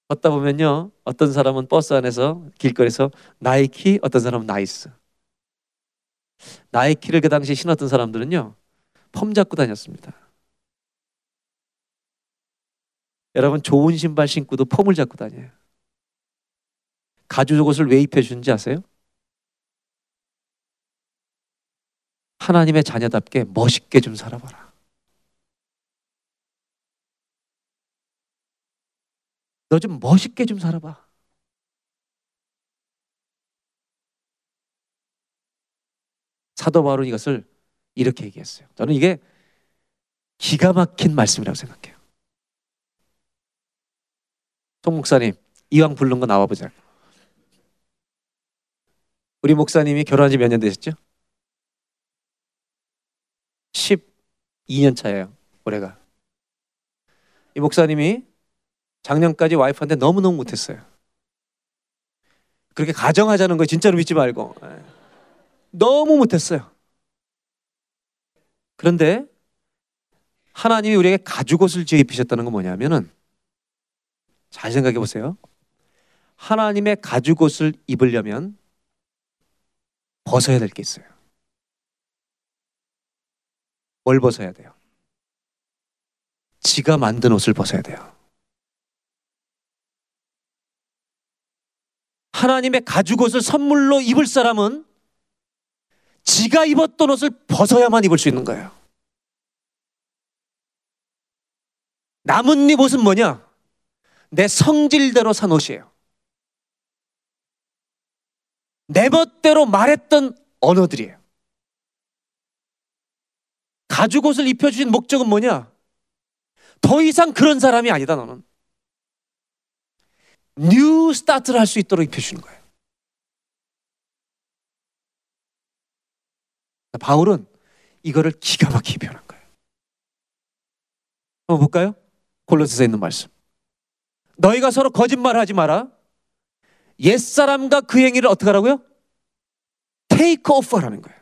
걷다 보면요. 어떤 사람은 버스 안에서 길거리에서 나이키, 어떤 사람은 나이스. 나이키를 그 당시 신었던 사람들은요. 폼 잡고 다녔습니다. 여러분 좋은 신발 신고도 폼을 잡고 다녀요. 가죽 옷을 왜 입혀 주는지 아세요? 하나님의 자녀답게 멋있게 좀 살아봐라. 너 좀 멋있게 좀 살아봐. 사도 바울은 이것을 이렇게 얘기했어요. 저는 이게 기가 막힌 말씀이라고 생각해요. 송 목사님, 이왕 부른 거 나와보자. 우리 목사님이 결혼한 지 몇 년 되셨죠? 12년 차예요, 올해가. 이 목사님이 작년까지 와이프한테 너무너무 못했어요. 그렇게 가정하자는 거 진짜로 믿지 말고. 예. 너무 못했어요. 그런데 하나님이 우리에게 가죽옷을 지어 입히셨다는 건 뭐냐면은 잘 생각해 보세요. 하나님의 가죽옷을 입으려면 벗어야 될 게 있어요. 뭘 벗어야 돼요? 지가 만든 옷을 벗어야 돼요. 하나님의 가죽 옷을 선물로 입을 사람은 지가 입었던 옷을 벗어야만 입을 수 있는 거예요. 네 옷은 뭐냐? 내 성질대로 산 옷이에요. 내 멋대로 말했던 언어들이에요. 가죽 옷을 입혀주신 목적은 뭐냐? 더 이상 그런 사람이 아니다, 너는. new start를 할 수 있도록 입혀주는 거예요. 바울은 이거를 기가 막히게 표현한 거예요. 한번 볼까요? 골로새서 있는 말씀. 너희가 서로 거짓말하지 마라. 옛사람과 그 행위를 어떻게 하라고요? 테이크 오프 하라는 거예요.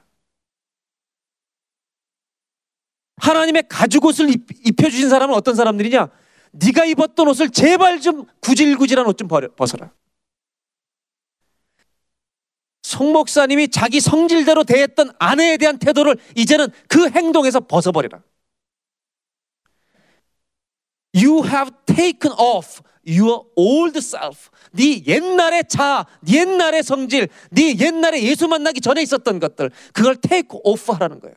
하나님의 가죽 옷을 입혀 주신 사람은 어떤 사람들이냐? 네가 입었던 옷을 제발 좀 구질구질한 옷 좀 벗어라. 송 목사님이 자기 성질대로 대했던 아내에 대한 태도를 이제는 그 행동에서 벗어버리라. You have taken off your old self. 네 옛날의 자, 네 옛날의 성질, 네 옛날에 예수 만나기 전에 있었던 것들, 그걸 take off 하라는 거예요.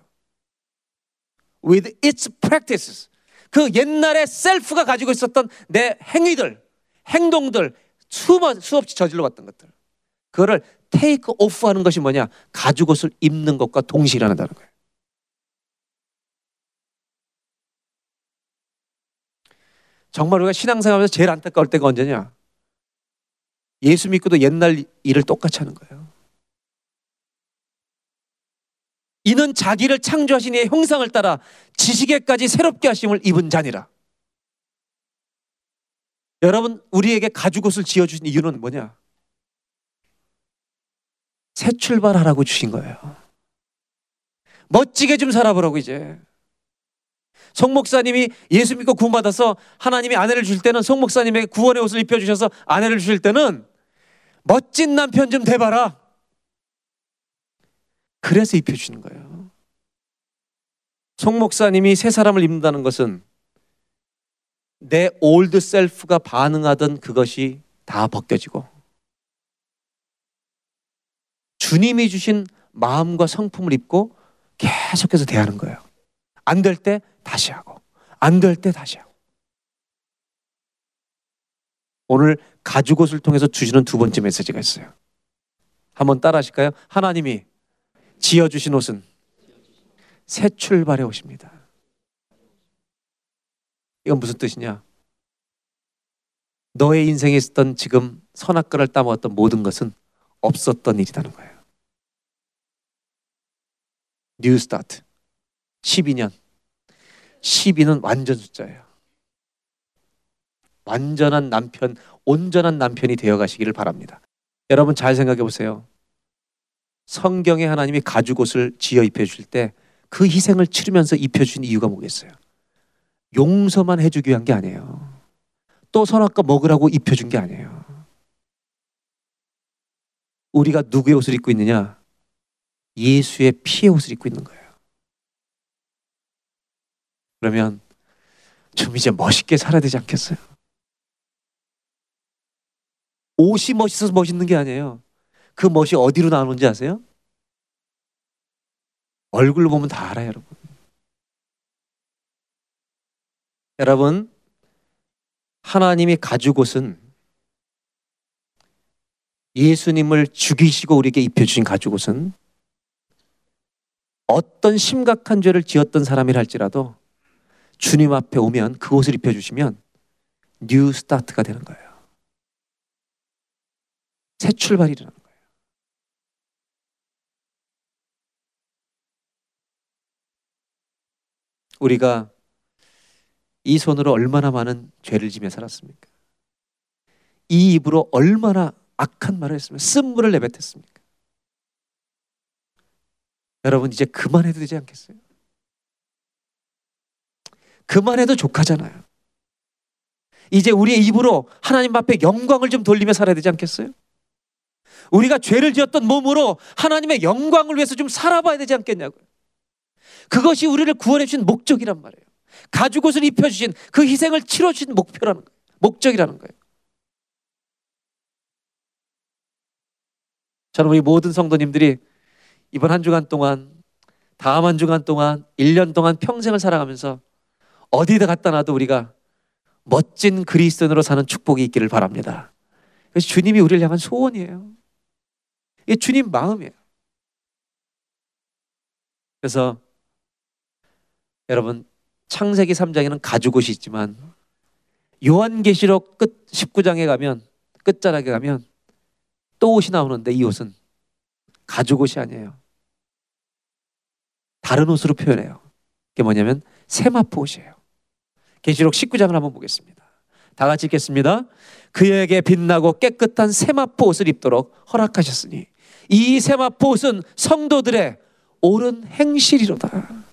With its practices. 그 옛날에 셀프가 가지고 있었던 내 행위들, 행동들, 수없이 저질러 왔던 것들. 그거를 테이크 오프 하는 것이 뭐냐? 가죽 옷을 입는 것과 동시에 일어난다는 거예요. 정말 우리가 신앙생활하면서 제일 안타까울 때가 언제냐? 예수 믿고도 옛날 일을 똑같이 하는 거예요. 이는 자기를 창조하신 이의 형상을 따라 지식에까지 새롭게 하심을 입은 자니라. 여러분, 우리에게 가죽옷을 지어주신 이유는 뭐냐? 새 출발하라고 주신 거예요. 멋지게 좀 살아보라고 이제. 송 목사님이 예수 믿고 구원받아서 하나님이 아내를 줄 때는 송 목사님에게 구원의 옷을 입혀주셔서 아내를 주실 때는 멋진 남편 좀 돼봐라. 그래서 입혀주는 거예요. 송 목사님이 새 사람을 입는다는 것은 내 old self가 반응하던 그것이 다 벗겨지고 주님이 주신 마음과 성품을 입고 계속해서 대하는 거예요. 안 될 때 다시 하고, 안 될 때 다시 하고. 오늘 가죽옷을 통해서 주시는 두 번째 메시지가 있어요. 한번 따라 하실까요? 하나님이 지어주신 옷은 새 출발의 옷입니다. 이건 무슨 뜻이냐? 너의 인생에 있었던 지금 선악과를 따먹었던 모든 것은 없었던 일이라는 거예요. new start. 12년. 12는 완전 숫자예요. 완전한 남편, 온전한 남편이 되어 가시기를 바랍니다. 여러분 잘 생각해 보세요. 성경에 하나님이 가죽옷을 지어 입혀 주실 때 그 희생을 치르면서 입혀 주신 이유가 뭐겠어요? 용서만 해 주기 위한 게 아니에요. 또 선악과 먹으라고 입혀 준게 아니에요. 우리가 누구의 옷을 입고 있느냐? 예수의 피의 옷을 입고 있는 거예요. 그러면 좀 이제 멋있게 살아야 되지 않겠어요? 옷이 멋있어서 멋있는 게 아니에요. 그 멋이 어디로 나오는지 아세요? 얼굴 보면 다 알아요, 여러분. 여러분, 하나님이 가죽 옷은 예수님을 죽이시고 우리에게 입혀주신 가죽 옷은 어떤 심각한 죄를 지었던 사람이라 할지라도 주님 앞에 오면 그 옷을 입혀주시면 new start가 되는 거예요. 새 출발이 일어나는 거예요. 우리가 이 손으로 얼마나 많은 죄를 지며 살았습니까? 이 입으로 얼마나 악한 말을 했으면 쓴물을 내뱉었습니까? 여러분 이제 그만해도 되지 않겠어요? 그만해도 족하잖아요. 이제 우리의 입으로 하나님 앞에 영광을 좀 돌리며 살아야 되지 않겠어요? 우리가 죄를 지었던 몸으로 하나님의 영광을 위해서 좀 살아봐야 되지 않겠냐고요. 그것이 우리를 구원해 주신 목적이란 말이에요. 가죽 옷을 입혀 주신 그 희생을 치러 주신 목표라는 거예요. 목적이라는 거예요. 저는 우리 모든 성도님들이 이번 한 주간 동안 다음 한 주간 동안 1년 동안 평생을 살아가면서 어디다 갖다 놔도 우리가 멋진 그리스도인으로 사는 축복이 있기를 바랍니다. 그래서 주님이 우리를 향한 소원이에요. 이게 주님 마음이에요. 그래서 여러분 창세기 3장에는 가죽 옷이 있지만 요한계시록 끝 19장에 가면 끝자락에 가면 또 옷이 나오는데 이 옷은 가죽 옷이 아니에요. 다른 옷으로 표현해요. 그게 뭐냐면 세마포 옷이에요. 계시록 19장을 한번 보겠습니다. 다 같이 읽겠습니다. 그에게 빛나고 깨끗한 세마포 옷을 입도록 허락하셨으니 이 세마포 옷은 성도들의 옳은 행실이로다.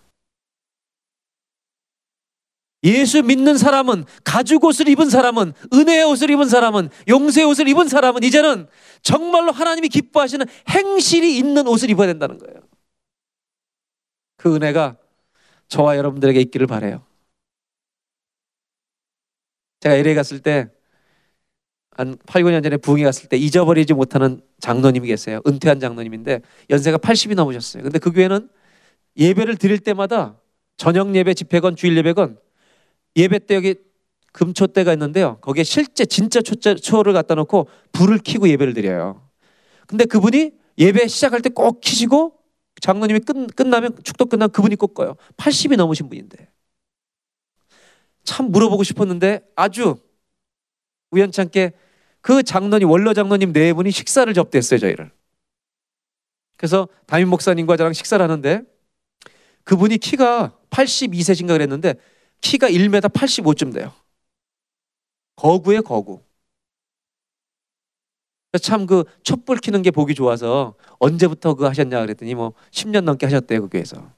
예수 믿는 사람은 가죽 옷을 입은 사람은 은혜의 옷을 입은 사람은 용서의 옷을 입은 사람은 이제는 정말로 하나님이 기뻐하시는 행실이 있는 옷을 입어야 된다는 거예요. 그 은혜가 저와 여러분들에게 있기를 바래요. 제가 LA 갔을 때 한 8, 9년 전에 부흥회 갔을 때 잊어버리지 못하는 장로님이 계세요. 은퇴한 장로님인데 연세가 80이 넘으셨어요. 근데 그 교회는 예배를 드릴 때마다 저녁 예배 집회건 주일 예배건 예배 때 여기 금초대가 있는데요. 거기에 실제 진짜 초자, 초를 갖다 놓고 불을 켜고 예배를 드려요. 근데 그분이 예배 시작할 때꼭 켜시고 장로님이 끝, 끝나면 축도 끝나면 그분이 꼭 꺼요. 80이 넘으신 분인데. 참 물어보고 싶었는데 아주 우연찮게 그 장로님 원로 장로님 네 분이 식사를 접대했어요 저희를. 그래서 담임 목사님과 저랑 식사를 하는데 그분이 키가 82세신가 그랬는데 키가 1m 85쯤 돼요. 거구에 거구. 참 그 촛불 켜는 게 보기 좋아서 언제부터 그거 하셨냐 그랬더니 뭐 10년 넘게 하셨대요 그 교회에서.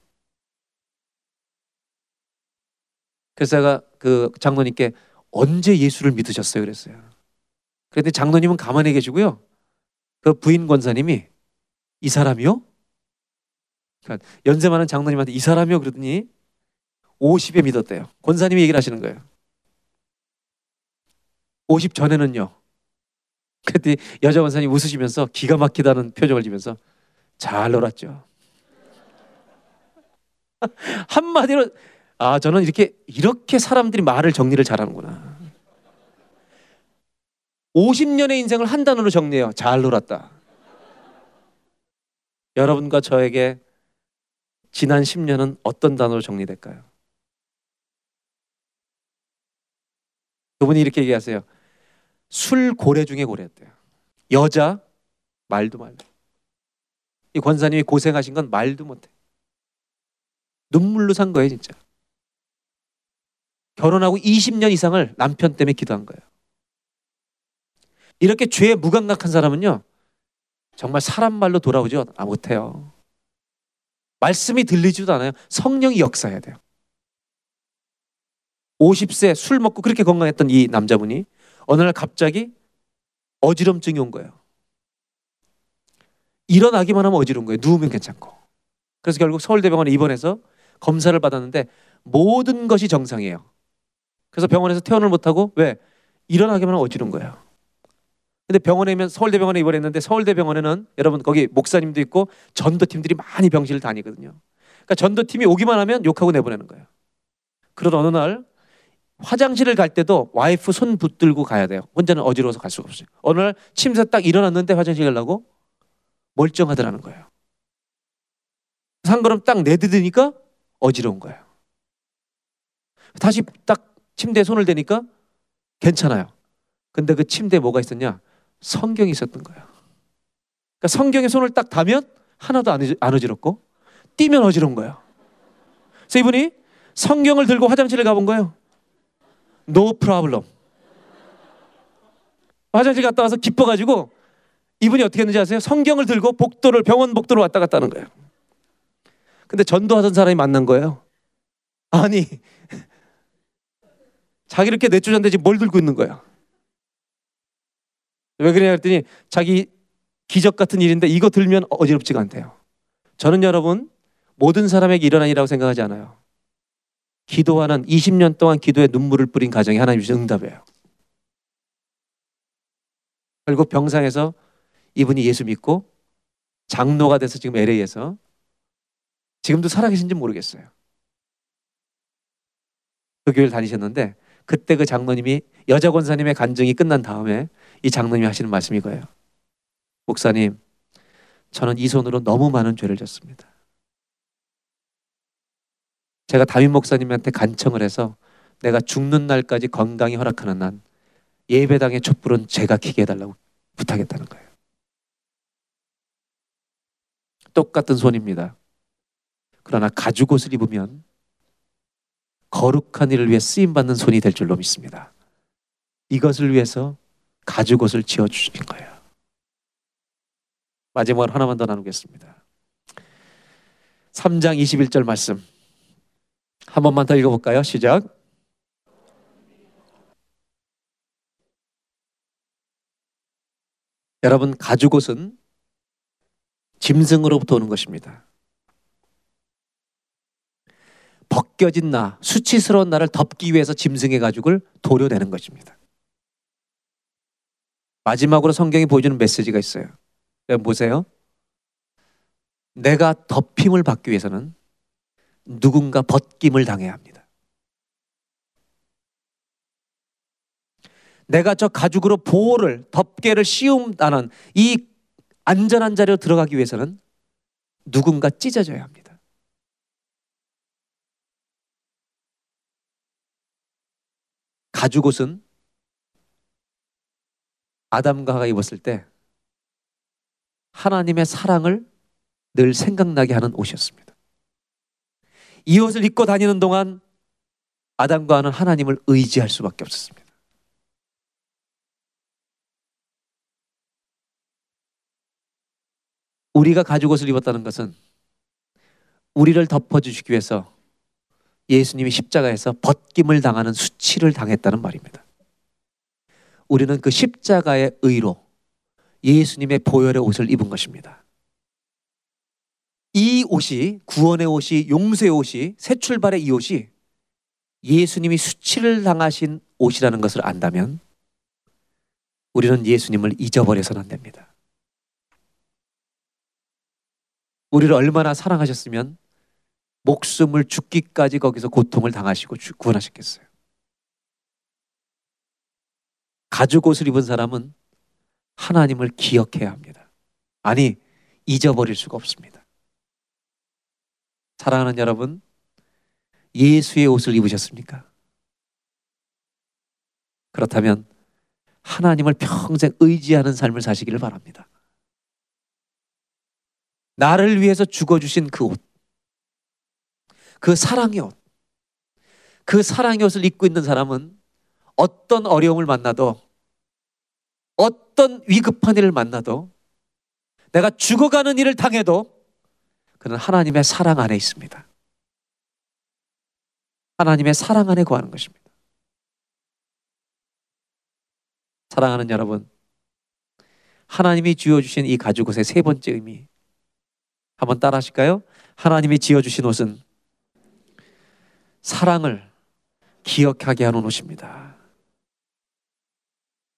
그래서 제가 그 장로님께 언제 예수를 믿으셨어요 그랬어요. 그런데 장로님은 가만히 계시고요. 그 부인 권사님이 이 사람이요? 그러니까 연세 많은 장로님한테 이 사람이요 그러더니 50에 믿었대요. 권사님이 얘기를 하시는 거예요. 50 전에는요. 그랬더니 여자 권사님 웃으시면서 기가 막히다는 표정을 지면서 잘 놀았죠. 한마디로 아 저는 이렇게 이렇게 사람들이 말을 정리를 잘하는구나. 50년의 인생을 한 단어로 정리해요. 잘 놀았다. 여러분과 저에게 지난 10년은 어떤 단어로 정리될까요? 그분이 이렇게 얘기하세요. 술 고래 중에 고래였대요. 여자 말도 말도. 이 권사님이 고생하신 건 말도 못해. 눈물로 산 거예요, 진짜. 결혼하고 20년 이상을 남편 때문에 기도한 거예요. 이렇게 죄에 무감각한 사람은요, 정말 사람 말로 돌아오지 못해요. 말씀이 들리지도 않아요. 성령이 역사해야 돼요. 50세 술 먹고 그렇게 건강했던 이 남자분이 어느 날 갑자기 어지럼증이 온 거예요. 일어나기만 하면 어지러운 거예요. 누우면 괜찮고. 그래서 결국 서울대병원에 입원해서 검사를 받았는데 모든 것이 정상이에요. 그래서 병원에서 퇴원을 못하고 왜? 일어나기만 하면 어지러운 거예요. 근데 병원에 면 서울대병원에 입원했는데 서울대병원에는 여러분 거기 목사님도 있고 전도팀들이 많이 병실을 다니거든요. 그러니까 전도팀이 오기만 하면 욕하고 내보내는 거예요. 그러던 어느 날 화장실을 갈 때도 와이프 손 붙들고 가야 돼요. 혼자는 어지러워서 갈 수가 없어요. 어느 날 침새 딱 일어났는데 화장실 가려고 멀쩡하더라는 거예요. 한 걸음 딱 내디드니까 어지러운 거예요. 다시 딱 침대에 손을 대니까 괜찮아요. 근데 그 침대에 뭐가 있었냐? 성경이 있었던 거예요. 그러니까 성경에 손을 딱 다면 하나도 안 어지럽고 뛰면 어지러운 거예요. 그래서 이분이 성경을 들고 화장실에 가본 거예요. No problem. 화장실 갔다 와서 기뻐가지고 이분이 어떻게 했는지 아세요? 성경을 들고 복도를 병원 복도로 왔다 갔다 하는 거예요. 근데 전도하던 사람이 만난 거예요. 아니 자기 이렇게 내쫓았는데 뭘 들고 있는 거야? 왜 그러냐 했더니 자기 기적 같은 일인데 이거 들면 어지럽지가 않대요. 저는 여러분 모든 사람에게 일어난 일이라고 생각하지 않아요. 기도하는 20년 동안 기도에 눈물을 뿌린 가정이 하나님 주신 응답이에요. 결국 병상에서 이분이 예수 믿고 장로가 돼서 지금 LA에서 지금도 살아계신지 모르겠어요. 그 교회를 다니셨는데 그때 그 장로님이 여자 권사님의 간증이 끝난 다음에 이 장로님이 하시는 말씀이 거예요. 목사님, 저는 이 손으로 너무 많은 죄를 졌습니다. 제가 담임 목사님한테 간청을 해서 내가 죽는 날까지 건강히 허락하는 난 예배당의 촛불은 제가 켜게 해달라고 부탁했다는 거예요. 똑같은 손입니다. 그러나 가죽 옷을 입으면 거룩한 일을 위해 쓰임 받는 손이 될 줄로 믿습니다. 이것을 위해서 가죽 옷을 지어 주신 거예요. 마지막으로 하나만 더 나누겠습니다. 3장 21절 말씀. 한 번만 더 읽어볼까요? 시작. 여러분, 가죽옷은 짐승으로부터 오는 것입니다. 벗겨진 나, 수치스러운 나를 덮기 위해서 짐승의 가죽을 도려내는 것입니다. 마지막으로 성경이 보여주는 메시지가 있어요. 보세요. 내가 덮임을 받기 위해서는 누군가 벗김을 당해야 합니다. 내가 저 가죽으로 보호를 덮개를 씌운다는 이 안전한 자리로 들어가기 위해서는 누군가 찢어져야 합니다. 가죽옷은 아담과 하가 입었을 때 하나님의 사랑을 늘 생각나게 하는 옷이었습니다. 이 옷을 입고 다니는 동안 아담과 하는 하나님을 의지할 수밖에 없었습니다. 우리가 가죽 옷을 입었다는 것은 우리를 덮어주시기 위해서 예수님이 십자가에서 벗김을 당하는 수치를 당했다는 말입니다. 우리는 그 십자가의 의로 예수님의 보혈의 옷을 입은 것입니다. 이 옷이 구원의 옷이 용서의 옷이 새 출발의 이 옷이 예수님이 수치를 당하신 옷이라는 것을 안다면 우리는 예수님을 잊어버려서는 안 됩니다. 우리를 얼마나 사랑하셨으면 목숨을 죽기까지 거기서 고통을 당하시고 구원하셨겠어요. 가죽 옷을 입은 사람은 하나님을 기억해야 합니다. 아니, 잊어버릴 수가 없습니다. 사랑하는 여러분, 예수의 옷을 입으셨습니까? 그렇다면 하나님을 평생 의지하는 삶을 사시기를 바랍니다. 나를 위해서 죽어주신 그 옷, 그 사랑의 옷, 그 사랑의 옷을 입고 있는 사람은 어떤 어려움을 만나도 어떤 위급한 일을 만나도 내가 죽어가는 일을 당해도 그는 하나님의 사랑 안에 있습니다. 하나님의 사랑 안에 거하는 것입니다. 사랑하는 여러분, 하나님이 지어주신 이 가죽 옷의 세 번째 의미 한번 따라 하실까요? 하나님이 지어주신 옷은 사랑을 기억하게 하는 옷입니다.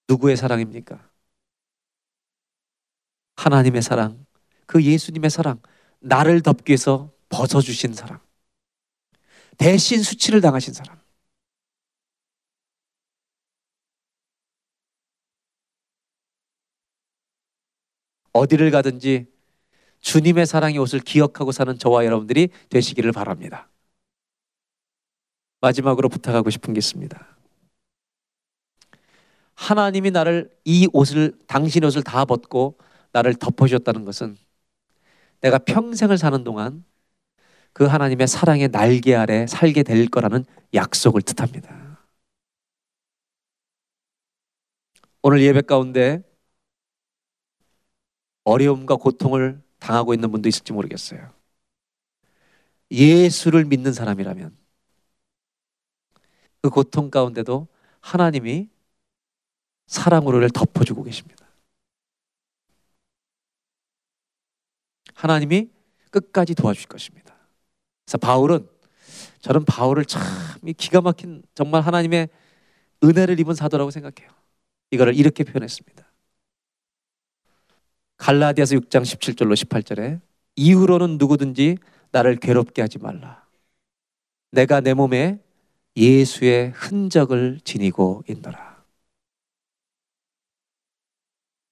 누구의 사랑입니까? 하나님의 사랑, 그 예수님의 사랑, 나를 덮기 위해서 벗어주신 사랑, 대신 수치를 당하신 사랑. 어디를 가든지 주님의 사랑의 옷을 기억하고 사는 저와 여러분들이 되시기를 바랍니다. 마지막으로 부탁하고 싶은 게 있습니다. 하나님이 나를 이 옷을 당신 옷을 다 벗고 나를 덮어주셨다는 것은 내가 평생을 사는 동안 그 하나님의 사랑의 날개 아래 살게 될 거라는 약속을 뜻합니다. 오늘 예배 가운데 어려움과 고통을 당하고 있는 분도 있을지 모르겠어요. 예수를 믿는 사람이라면 그 고통 가운데도 하나님이 사랑으로를 덮어주고 계십니다. 하나님이 끝까지 도와주실 것입니다. 그래서 바울은 저는 바울을 참 기가 막힌 정말 하나님의 은혜를 입은 사도라고 생각해요. 이거를 이렇게 표현했습니다. 갈라디아서 6장 17절로 18절에 이후로는 누구든지 나를 괴롭게 하지 말라. 내가 내 몸에 예수의 흔적을 지니고 있노라.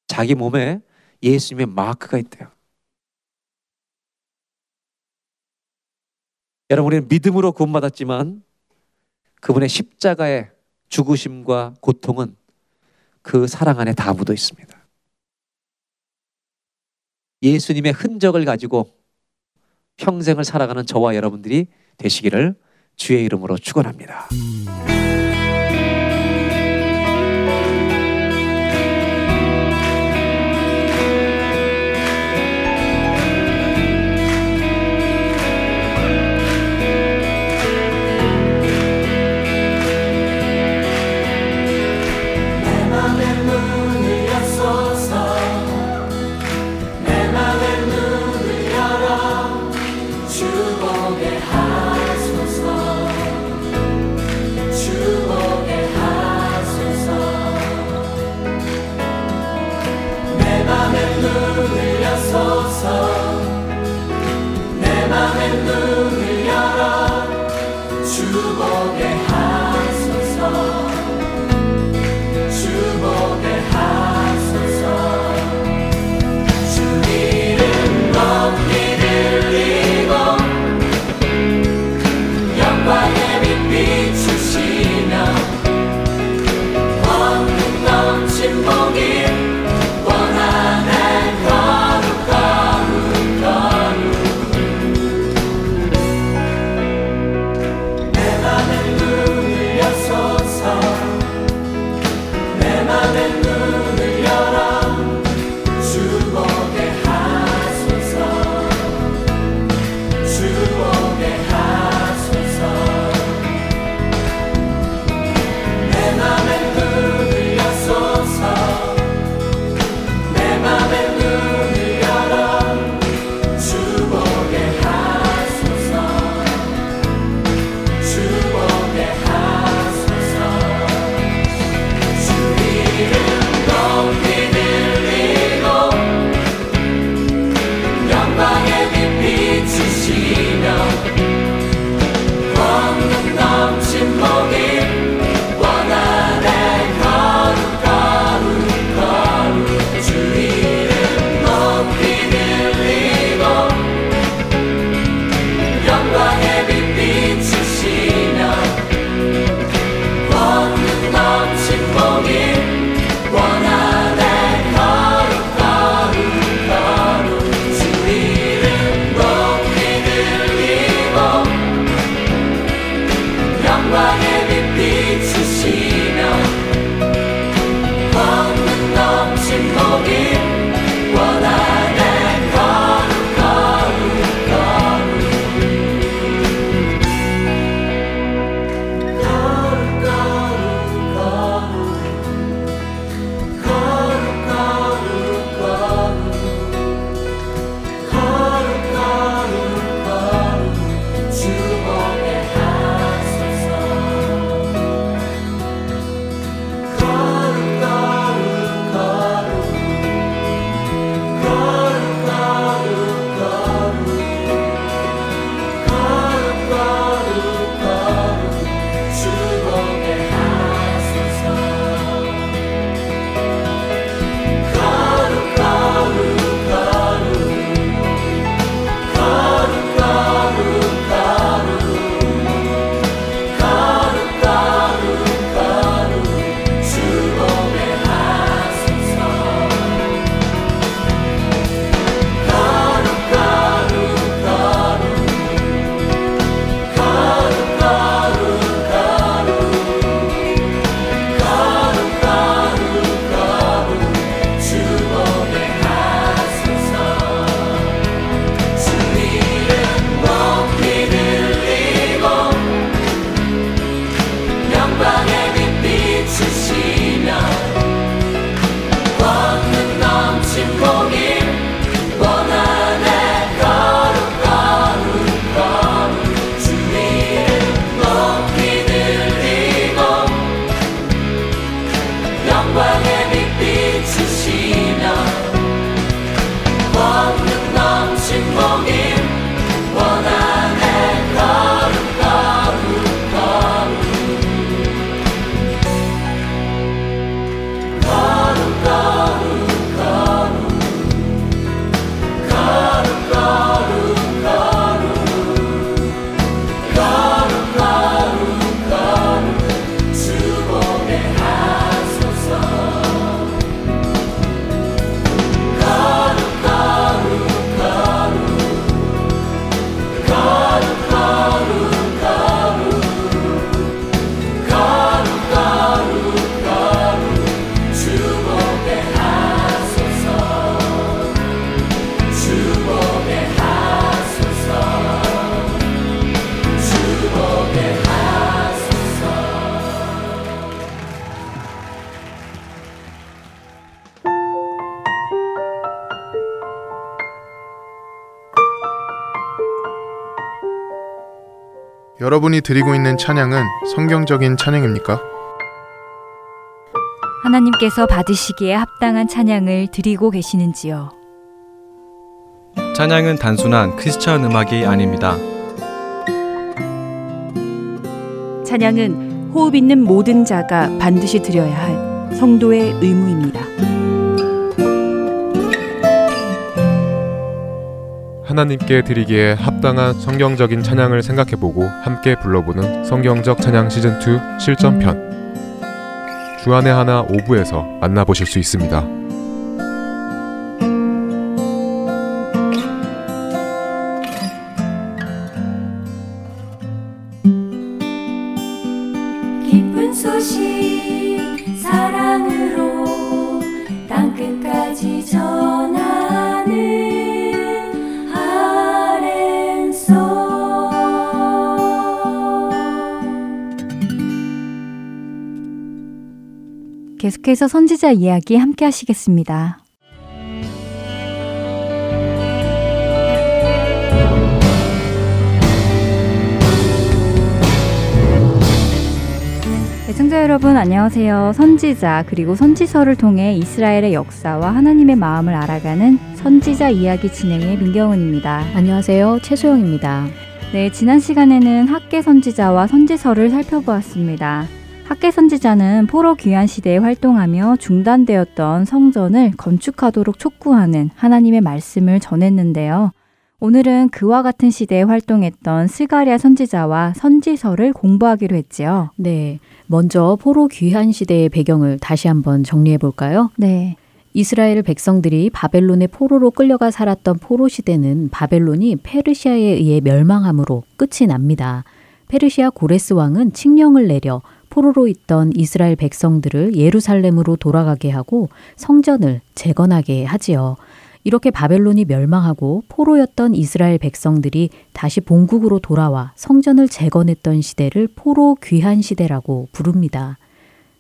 자기 몸에 예수님의 마크가 있대요. 여러분 우리는 믿음으로 구원받았지만 그분의 십자가의 죽으심과 고통은 그 사랑 안에 다 묻어 있습니다. 예수님의 흔적을 가지고 평생을 살아가는 저와 여러분들이 되시기를 주의 이름으로 축원합니다. 여러분이 드리고 있는 찬양은 성경적인 찬양입니까? 하나님께서 받으시기에 합당한 찬양을 드리고 계시는지요? 찬양은 단순한 크리스천 음악이 아닙니다. 찬양은 호흡 있는 모든 자가 반드시 드려야 할 성도의 의무입니다. 하나님께 드리기에 합당한 성경적인 찬양을 생각해보고 함께 불러보는 성경적 찬양 시즌2 실전편 주안의 하나 5부에서 만나보실 수 있습니다. 계속해서 선지자 이야기 함께 하시겠습니다. 애청자 여러분 안녕하세요. 선지자 그리고 선지서를 통해 이스라엘의 역사와 하나님의 마음을 알아가는 선지자 이야기 진행의 민경은입니다. 안녕하세요. 최소영입니다. 네, 지난 시간에는 학계 선지자와 선지서를 살펴보았습니다. 학계 선지자는 포로 귀환 시대에 활동하며 중단되었던 성전을 건축하도록 촉구하는 하나님의 말씀을 전했는데요. 오늘은 그와 같은 시대에 활동했던 스가랴 선지자와 선지서를 공부하기로 했지요. 네. 먼저 포로 귀환 시대의 배경을 다시 한번 정리해 볼까요? 네. 이스라엘 백성들이 바벨론의 포로로 끌려가 살았던 포로 시대는 바벨론이 페르시아에 의해 멸망함으로 끝이 납니다. 페르시아 고레스 왕은 칙령을 내려 포로로 있던 이스라엘 백성들을 예루살렘으로 돌아가게 하고 성전을 재건하게 하지요. 이렇게 바벨론이 멸망하고 포로였던 이스라엘 백성들이 다시 본국으로 돌아와 성전을 재건했던 시대를 포로 귀한 시대라고 부릅니다.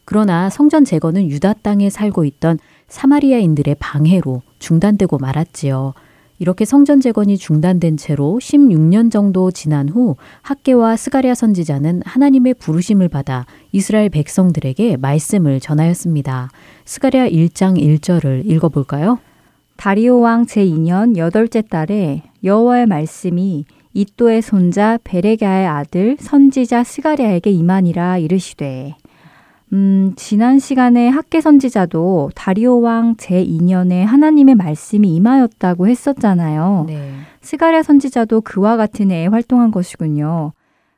그러나 성전 재건은 유다 땅에 살고 있던 사마리아인들의 방해로 중단되고 말았지요. 이렇게 성전 재건이 중단된 채로 16년 정도 지난 후 학계와 스가랴 선지자는 하나님의 부르심을 받아 이스라엘 백성들에게 말씀을 전하였습니다. 스가랴 1장 1절을 읽어 볼까요? 다리오 왕 제2년 여덟째 달에 여호와의 말씀이 이또의 손자 베레가의 아들 선지자 스가랴에게 임하니라 이르시되 음, 지난 시간에 학계 선지자도 다리오 왕 제2년에 하나님의 말씀이 임하였다고 했었잖아요. 네. 스가랴 선지자도 그와 같은 해에 활동한 것이군요.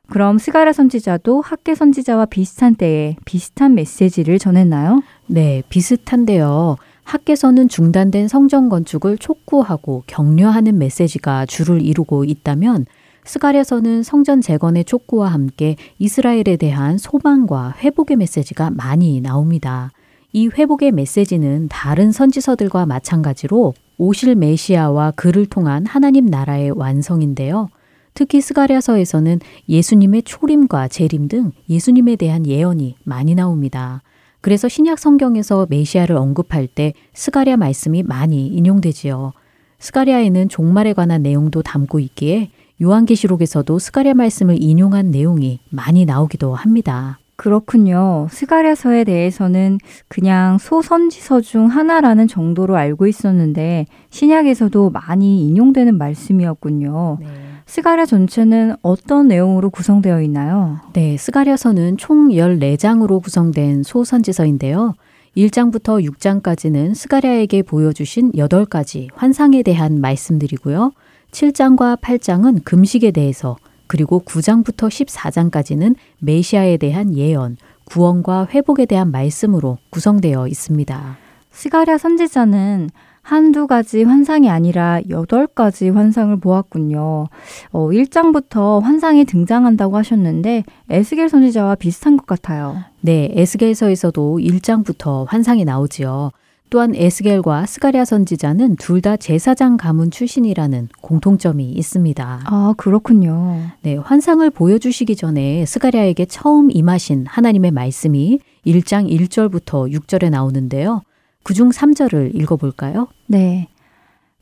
그럼 스가랴 선지자도 학개 선지자와 비슷한 때에 비슷한 메시지를 전했나요? 네, 비슷한데요. 학개서는 중단된 성전 건축을 촉구하고 격려하는 메시지가 주를 이루고 있다면 스가랴서는 성전 재건의 촉구와 함께 이스라엘에 대한 소망과 회복의 메시지가 많이 나옵니다. 이 회복의 메시지는 다른 선지서들과 마찬가지로 오실 메시아와 그를 통한 하나님 나라의 완성인데요. 특히 스가랴서에서는 예수님의 초림과 재림 등 예수님에 대한 예언이 많이 나옵니다. 그래서 신약 성경에서 메시아를 언급할 때 스가랴 말씀이 많이 인용되지요. 스가랴에는 종말에 관한 내용도 담고 있기에 요한계시록에서도 스가랴 말씀을 인용한 내용이 많이 나오기도 합니다. 그렇군요. 스가랴서에 대해서는 그냥 소선지서 중 하나라는 정도로 알고 있었는데 신약에서도 많이 인용되는 말씀이었군요. 네. 스가랴 전체는 어떤 내용으로 구성되어 있나요? 네, 스가랴서는 총 14장으로 구성된 소선지서인데요. 1장부터 6장까지는 스가랴에게 보여주신 8가지 환상에 대한 말씀들이고요. 7장과 8장은 금식에 대해서 그리고 9장부터 14장까지는 메시아에 대한 예언, 구원과 회복에 대한 말씀으로 구성되어 있습니다. 스가랴 선지자는 한두 가지 환상이 아니라 여덟 가지 환상을 보았군요. 어, 1장부터 환상이 등장한다고 하셨는데 에스겔 선지자와 비슷한 것 같아요. 네, 에스겔서에서도 1장부터 환상이 나오지요. 또한 에스겔과 스가랴 선지자는 둘 다 제사장 가문 출신이라는 공통점이 있습니다. 아, 그렇군요. 네, 환상을 보여주시기 전에 스가랴에게 처음 임하신 하나님의 말씀이 1장 1절부터 6절에 나오는데요. 그중 3절을 읽어볼까요? 네.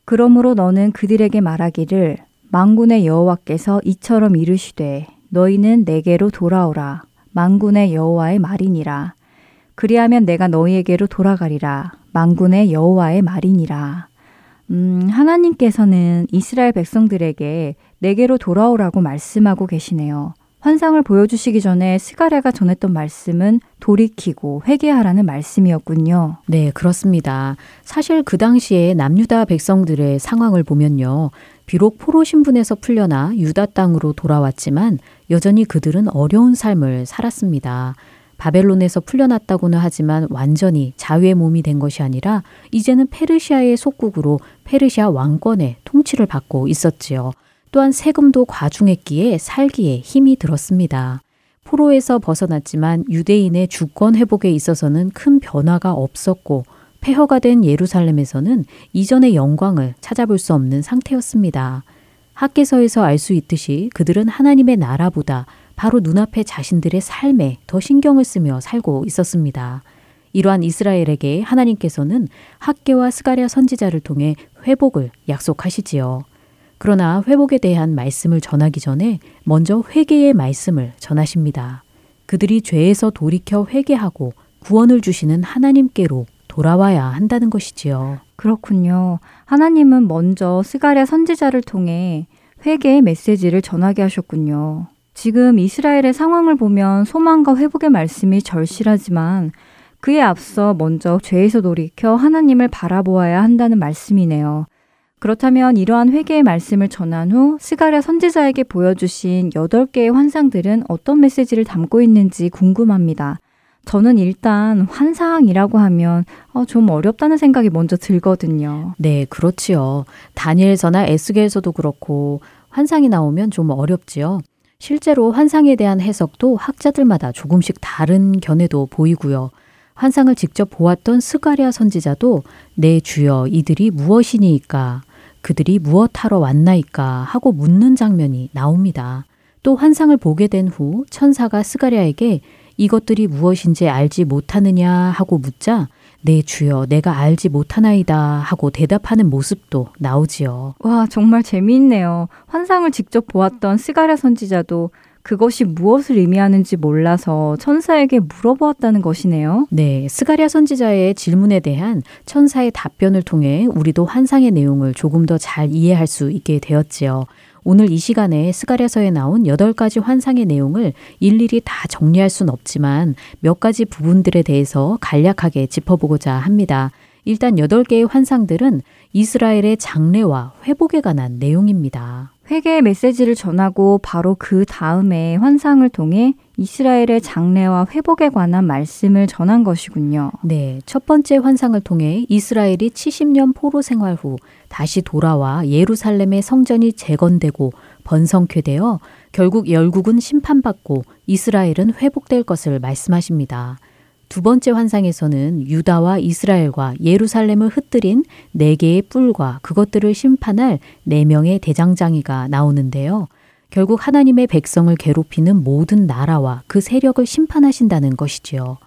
그러므로 너는 그들에게 말하기를 망군의 여호와께서 이처럼 이르시되 너희는 내게로 돌아오라 망군의 여호와의 말이니라 그리하면 내가 너희에게로 돌아가리라 망군의 여호와의 말이니라 음, 하나님께서는 이스라엘 백성들에게 내게로 돌아오라고 말씀하고 계시네요. 환상을 보여주시기 전에 스가랴가 전했던 말씀은 돌이키고 회개하라는 말씀이었군요. 네, 그렇습니다. 사실 그 당시에 남유다 백성들의 상황을 보면요. 비록 포로 신분에서 풀려나 유다 땅으로 돌아왔지만 여전히 그들은 어려운 삶을 살았습니다. 바벨론에서 풀려났다고는 하지만 완전히 자유의 몸이 된 것이 아니라 이제는 페르시아의 속국으로 페르시아 왕권의 통치를 받고 있었지요. 또한 세금도 과중했기에 살기에 힘이 들었습니다. 포로에서 벗어났지만 유대인의 주권 회복에 있어서는 큰 변화가 없었고 폐허가 된 예루살렘에서는 이전의 영광을 찾아볼 수 없는 상태였습니다. 학계서에서 알 수 있듯이 그들은 하나님의 나라보다 바로 눈앞의 자신들의 삶에 더 신경을 쓰며 살고 있었습니다. 이러한 이스라엘에게 하나님께서는 학계와 스가랴 선지자를 통해 회복을 약속하시지요. 그러나 회복에 대한 말씀을 전하기 전에 먼저 회개의 말씀을 전하십니다. 그들이 죄에서 돌이켜 회개하고 구원을 주시는 하나님께로 돌아와야 한다는 것이지요. 그렇군요. 하나님은 먼저 스가랴 선지자를 통해 회개의 메시지를 전하게 하셨군요. 지금 이스라엘의 상황을 보면 소망과 회복의 말씀이 절실하지만 그에 앞서 먼저 죄에서 돌이켜 하나님을 바라보아야 한다는 말씀이네요. 그렇다면 이러한 회개의 말씀을 전한 후 스가랴 선지자에게 보여주신 8개의 환상들은 어떤 메시지를 담고 있는지 궁금합니다. 저는 일단 환상이라고 하면 어, 좀 어렵다는 생각이 먼저 들거든요. 네, 그렇지요. 다니엘서나 에스겔서도 그렇고 환상이 나오면 좀 어렵지요. 실제로 환상에 대한 해석도 학자들마다 조금씩 다른 견해도 보이고요. 환상을 직접 보았던 스가랴 선지자도 내 주여 이들이 무엇이니까 그들이 무엇하러 왔나이까 하고 묻는 장면이 나옵니다. 또 환상을 보게 된 후 천사가 스가랴에게 이것들이 무엇인지 알지 못하느냐 하고 묻자 내 주여 내가 알지 못하나이다 하고 대답하는 모습도 나오지요. 와, 정말 재미있네요. 환상을 직접 보았던 스가랴 선지자도 그것이 무엇을 의미하는지 몰라서 천사에게 물어보았다는 것이네요. 네, 스가랴 선지자의 질문에 대한 천사의 답변을 통해 우리도 환상의 내용을 조금 더 잘 이해할 수 있게 되었지요. 오늘 이 시간에 스가랴서에 나온 여덟 가지 환상의 내용을 일일이 다 정리할 순 없지만 몇 가지 부분들에 대해서 간략하게 짚어보고자 합니다. 일단 여덟 개의 환상들은 이스라엘의 장래와 회복에 관한 내용입니다. 회개의 메시지를 전하고 바로 그 다음에 환상을 통해 이스라엘의 장래와 회복에 관한 말씀을 전한 것이군요. 네, 첫 번째 환상을 통해 이스라엘이 70년 포로 생활 후 다시 돌아와 예루살렘의 성전이 재건되고 번성케 되어 결국 열국은 심판받고 이스라엘은 회복될 것을 말씀하십니다. 두 번째 환상에서는 유다와 이스라엘과 예루살렘을 흩뜨린 네 개의 뿔과 그것들을 심판할 네 명의 대장장이가 나오는데요. 결국 하나님의 백성을 괴롭히는 모든 나라와 그 세력을 심판하신다는 것이지요.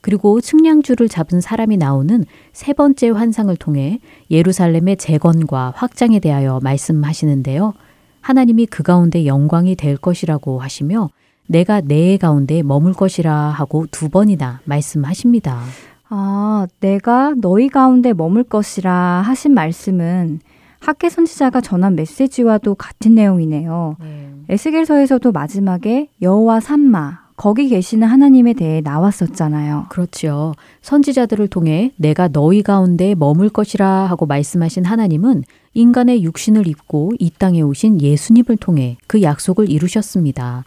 그리고 측량줄을 잡은 사람이 나오는 세 번째 환상을 통해 예루살렘의 재건과 확장에 대하여 말씀하시는데요. 하나님이 그 가운데 영광이 될 것이라고 하시며 내가 내 가운데 머물 것이라 하고 두 번이나 말씀하십니다. 아, 내가 너희 가운데 머물 것이라 하신 말씀은 학계 선지자가 전한 메시지와도 같은 내용이네요. 네. 에스겔서에서도 마지막에 여호와 삼마 거기 계시는 하나님에 대해 나왔었잖아요. 그렇죠. 선지자들을 통해 내가 너희 가운데 머물 것이라 하고 말씀하신 하나님은 인간의 육신을 입고 이 땅에 오신 예수님을 통해 그 약속을 이루셨습니다.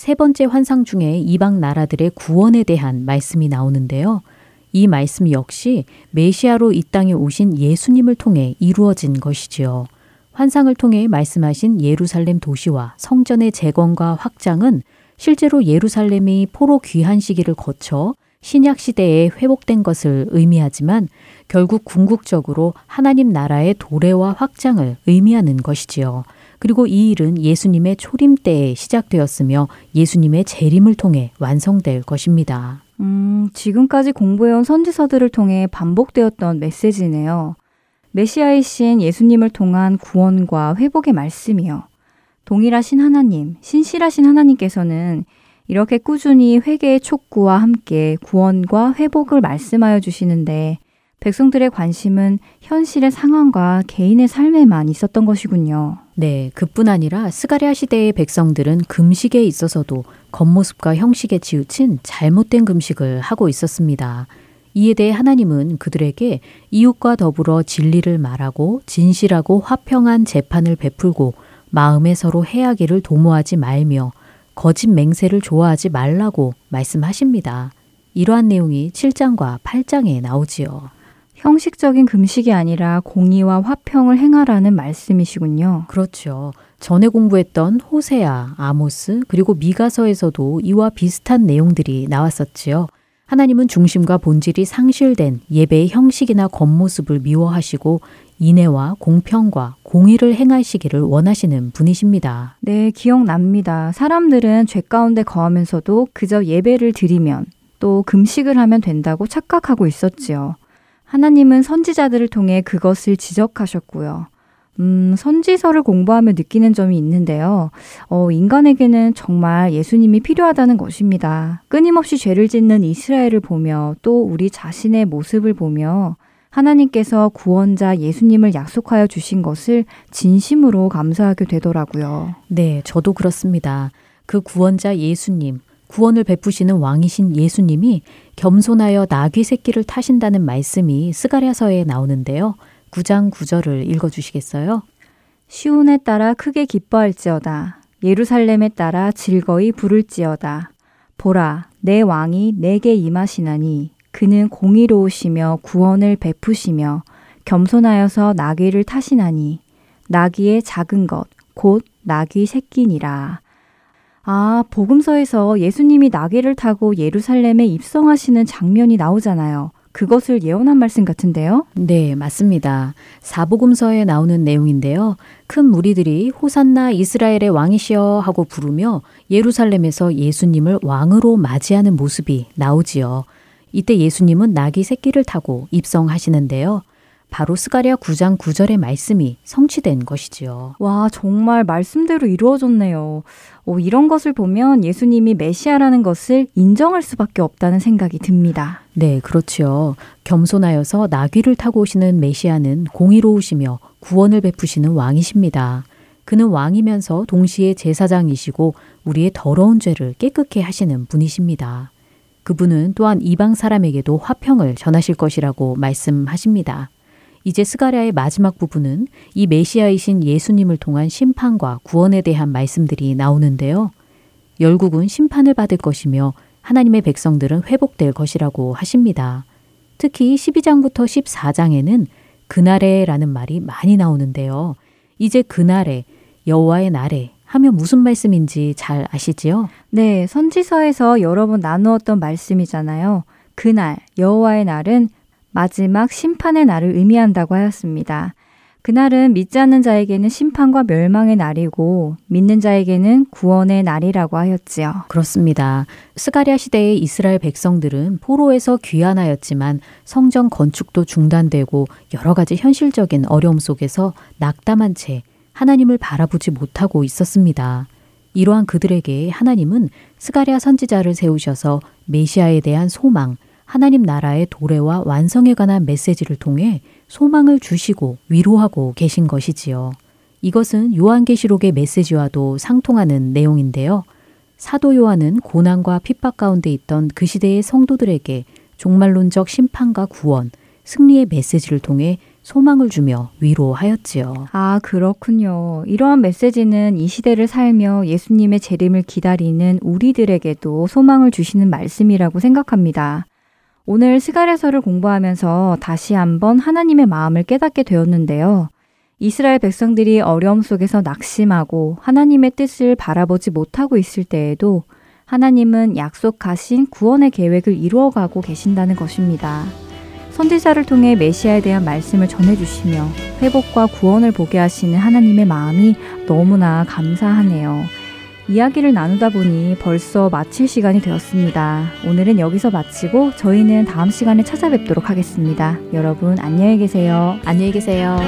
세 번째 환상 중에 이방 나라들의 구원에 대한 말씀이 나오는데요. 이 말씀 역시 메시아로 이 땅에 오신 예수님을 통해 이루어진 것이지요. 환상을 통해 말씀하신 예루살렘 도시와 성전의 재건과 확장은 실제로 예루살렘이 포로 귀한 시기를 거쳐 신약 시대에 회복된 것을 의미하지만 결국 궁극적으로 하나님 나라의 도래와 확장을 의미하는 것이지요. 그리고 이 일은 예수님의 초림 때에 시작되었으며 예수님의 재림을 통해 완성될 것입니다. 음, 지금까지 공부해온 선지서들을 통해 반복되었던 메시지네요. 메시아이신 예수님을 통한 구원과 회복의 말씀이요. 동일하신 하나님, 신실하신 하나님께서는 이렇게 꾸준히 회개의 촉구와 함께 구원과 회복을 말씀하여 주시는데 백성들의 관심은 현실의 상황과 개인의 삶에만 있었던 것이군요. 네, 그뿐 아니라 스가랴 시대의 백성들은 금식에 있어서도 겉모습과 형식에 치우친 잘못된 금식을 하고 있었습니다. 이에 대해 하나님은 그들에게 이웃과 더불어 진리를 말하고 진실하고 화평한 재판을 베풀고 마음에 서로 해하기를 도모하지 말며 거짓 맹세를 좋아하지 말라고 말씀하십니다. 이러한 내용이 7장과 8장에 나오지요. 형식적인 금식이 아니라 공의와 화평을 행하라는 말씀이시군요. 그렇죠. 전에 공부했던 호세아, 아모스, 그리고 미가서에서도 이와 비슷한 내용들이 나왔었지요. 하나님은 중심과 본질이 상실된 예배의 형식이나 겉모습을 미워하시고 인애와 공평과 공의를 행하시기를 원하시는 분이십니다. 네, 기억납니다. 사람들은 죄 가운데 거하면서도 그저 예배를 드리면 또 금식을 하면 된다고 착각하고 있었지요. 하나님은 선지자들을 통해 그것을 지적하셨고요. 음, 선지서를 공부하며 느끼는 점이 있는데요. 어, 인간에게는 정말 예수님이 필요하다는 것입니다. 끊임없이 죄를 짓는 이스라엘을 보며 또 우리 자신의 모습을 보며 하나님께서 구원자 예수님을 약속하여 주신 것을 진심으로 감사하게 되더라고요. 네, 저도 그렇습니다. 그 구원자 예수님, 구원을 베푸시는 왕이신 예수님이 겸손하여 나귀 새끼를 타신다는 말씀이 스가랴서에 나오는데요. 9장 9절을 읽어 주시겠어요? 시온에 따라 크게 기뻐할지어다. 예루살렘에 따라 즐거이 부를지어다. 보라, 내 왕이 내게 임하시나니 그는 공의로우시며 구원을 베푸시며 겸손하여서 나귀를 타시나니 나귀의 작은 것, 곧 나귀 새끼니라. 아, 복음서에서 예수님이 나귀를 타고 예루살렘에 입성하시는 장면이 나오잖아요. 그것을 예언한 말씀 같은데요? 네, 맞습니다. 사복음서에 나오는 내용인데요. 큰 무리들이 호산나 이스라엘의 왕이시여 하고 부르며 예루살렘에서 예수님을 왕으로 맞이하는 모습이 나오지요. 이때 예수님은 나귀 새끼를 타고 입성하시는데요. 바로 스가랴 9장 9절의 말씀이 성취된 것이지요. 와, 정말 말씀대로 이루어졌네요. 오, 이런 것을 보면 예수님이 메시아라는 것을 인정할 수밖에 없다는 생각이 듭니다. 네, 그렇지요. 겸손하여서 나귀를 타고 오시는 메시아는 공의로우시며 구원을 베푸시는 왕이십니다. 그는 왕이면서 동시에 제사장이시고 우리의 더러운 죄를 깨끗게 하시는 분이십니다. 그분은 또한 이방 사람에게도 화평을 전하실 것이라고 말씀하십니다. 이제 스가랴의 마지막 부분은 이 메시아이신 예수님을 통한 심판과 구원에 대한 말씀들이 나오는데요. 열국은 심판을 받을 것이며 하나님의 백성들은 회복될 것이라고 하십니다. 특히 12장부터 14장에는 그날에라는 말이 많이 나오는데요. 이제 그날에 여호와의 날에 하면 무슨 말씀인지 잘 아시지요? 네, 선지서에서 여러 번 나누었던 말씀이잖아요. 그날 여호와의 날은 마지막 심판의 날을 의미한다고 하였습니다. 그날은 믿지 않는 자에게는 심판과 멸망의 날이고 믿는 자에게는 구원의 날이라고 하였지요. 그렇습니다. 스가랴 시대의 이스라엘 백성들은 포로에서 귀환하였지만 성전 건축도 중단되고 여러 가지 현실적인 어려움 속에서 낙담한 채 하나님을 바라보지 못하고 있었습니다. 이러한 그들에게 하나님은 스가랴 선지자를 세우셔서 메시아에 대한 소망, 하나님 나라의 도래와 완성에 관한 메시지를 통해 소망을 주시고 위로하고 계신 것이지요. 이것은 요한계시록의 메시지와도 상통하는 내용인데요. 사도 요한은 고난과 핍박 가운데 있던 그 시대의 성도들에게 종말론적 심판과 구원, 승리의 메시지를 통해 소망을 주며 위로하였지요. 아, 그렇군요. 이러한 메시지는 이 시대를 살며 예수님의 재림을 기다리는 우리들에게도 소망을 주시는 말씀이라고 생각합니다. 오늘 스가랴서를 공부하면서 다시 한번 하나님의 마음을 깨닫게 되었는데요. 이스라엘 백성들이 어려움 속에서 낙심하고 하나님의 뜻을 바라보지 못하고 있을 때에도 하나님은 약속하신 구원의 계획을 이루어가고 계신다는 것입니다. 선지자를 통해 메시아에 대한 말씀을 전해주시며 회복과 구원을 보게 하시는 하나님의 마음이 너무나 감사하네요. 이야기를 나누다 보니 벌써 마칠 시간이 되었습니다. 오늘은 여기서 마치고 저희는 다음 시간에 찾아뵙도록 하겠습니다. 여러분 안녕히 계세요. 안녕히 계세요.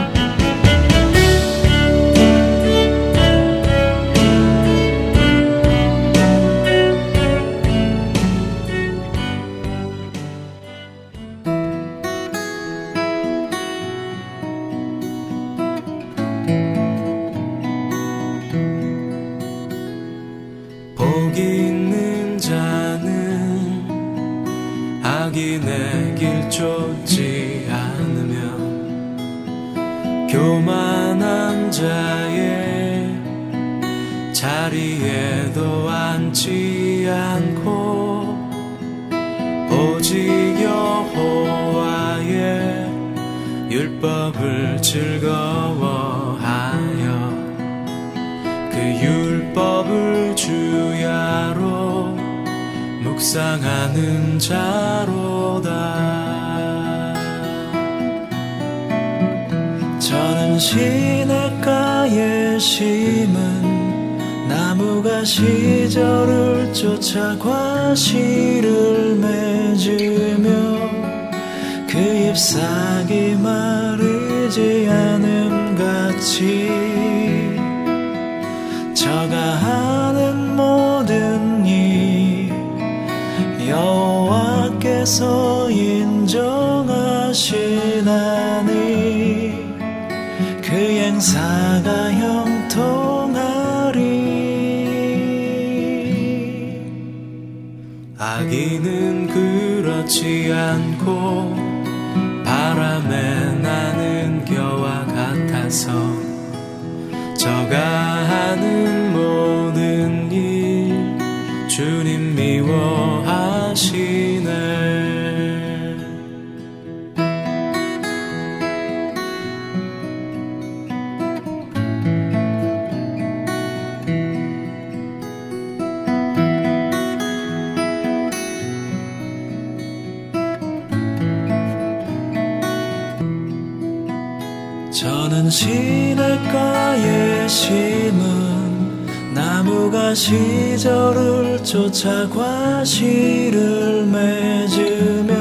저는 시냇가에 심은 나무가 시절을 쫓아 과실을 맺으며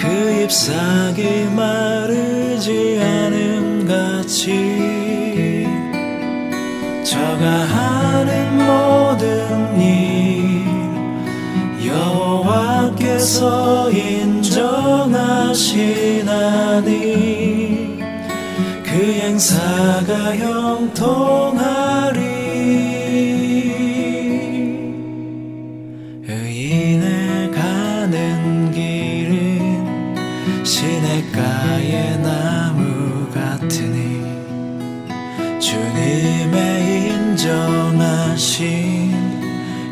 그 잎사귀 마르지 않음 같이 저가 하는 모든 일 여호와께서 인정하시나니 그 행사가 형통하리. 의인의 가는 길은 시냇가의 나무 같으니 주님의 인정하신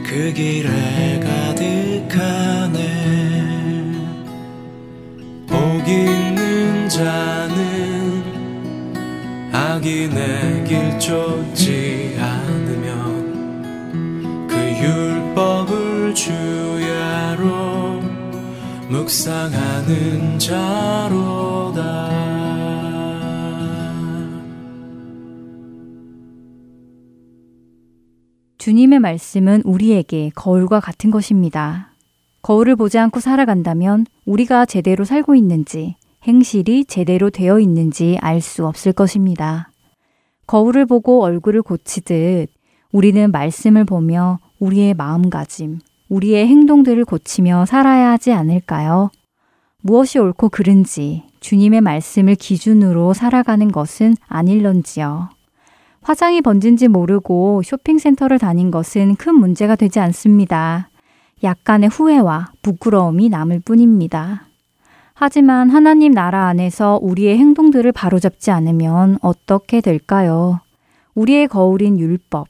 그 길에 쫓지 않으면 그 율법을 주야로 묵상하는 자로다 주님의 말씀은 우리에게 거울과 같은 것입니다. 거울을 보지 않고 살아간다면 우리가 제대로 살고 있는지, 행실이 제대로 되어 있는지 알 수 없을 것입니다. 거울을 보고 얼굴을 고치듯 우리는 말씀을 보며 우리의 마음가짐, 우리의 행동들을 고치며 살아야 하지 않을까요? 무엇이 옳고 그른지 주님의 말씀을 기준으로 살아가는 것은 아닐런지요. 화장이 번진지 모르고 쇼핑센터를 다닌 것은 큰 문제가 되지 않습니다. 약간의 후회와 부끄러움이 남을 뿐입니다. 하지만 하나님 나라 안에서 우리의 행동들을 바로잡지 않으면 어떻게 될까요? 우리의 거울인 율법,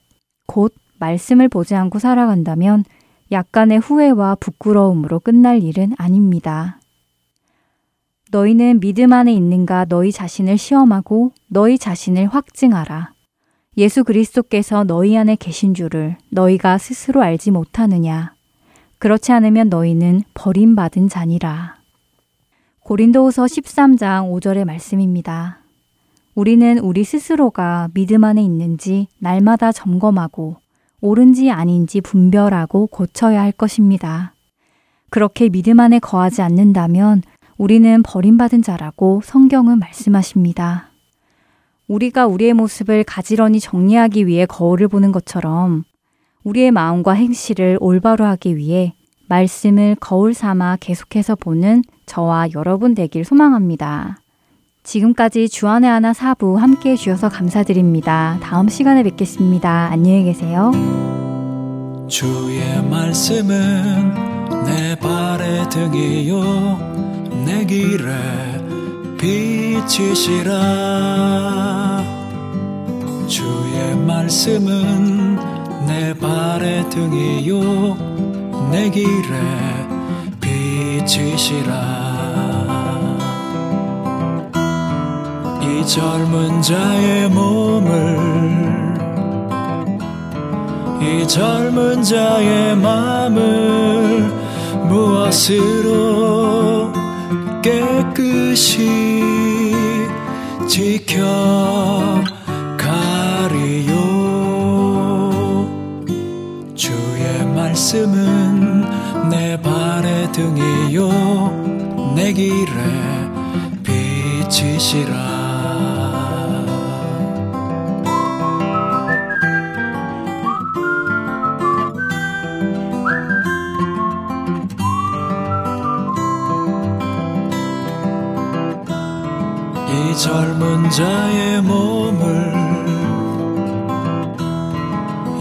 곧 말씀을 보지 않고 살아간다면 약간의 후회와 부끄러움으로 끝날 일은 아닙니다. 너희는 믿음 안에 있는가 너희 자신을 시험하고 너희 자신을 확증하라. 예수 그리스도께서 너희 안에 계신 줄을 너희가 스스로 알지 못하느냐. 그렇지 않으면 너희는 버림받은 자니라. 고린도후서 13장 5절의 말씀입니다. 우리는 우리 스스로가 믿음 안에 있는지 날마다 점검하고 옳은지 아닌지 분별하고 고쳐야 할 것입니다. 그렇게 믿음 안에 거하지 않는다면 우리는 버림받은 자라고 성경은 말씀하십니다. 우리가 우리의 모습을 가지런히 정리하기 위해 거울을 보는 것처럼 우리의 마음과 행실을 올바로 하기 위해 말씀을 거울 삼아 계속해서 보는 저와 여러분 되길 소망합니다. 지금까지 주안의 하나 사부 함께 해주셔서 감사드립니다. 다음 시간에 뵙겠습니다. 안녕히 계세요. 주의 말씀은 내 발의 등이요 내 길에 빛이시라 주의 말씀은 내 발의 등이요 내 길에 빛이시라. 이 젊은 자의 몸을 이 젊은 자의 마음을 무엇으로 깨끗이 지켜 말씀은 내 발의 등이요. 내 길에 빛이시라. 이 젊은 자의 몸을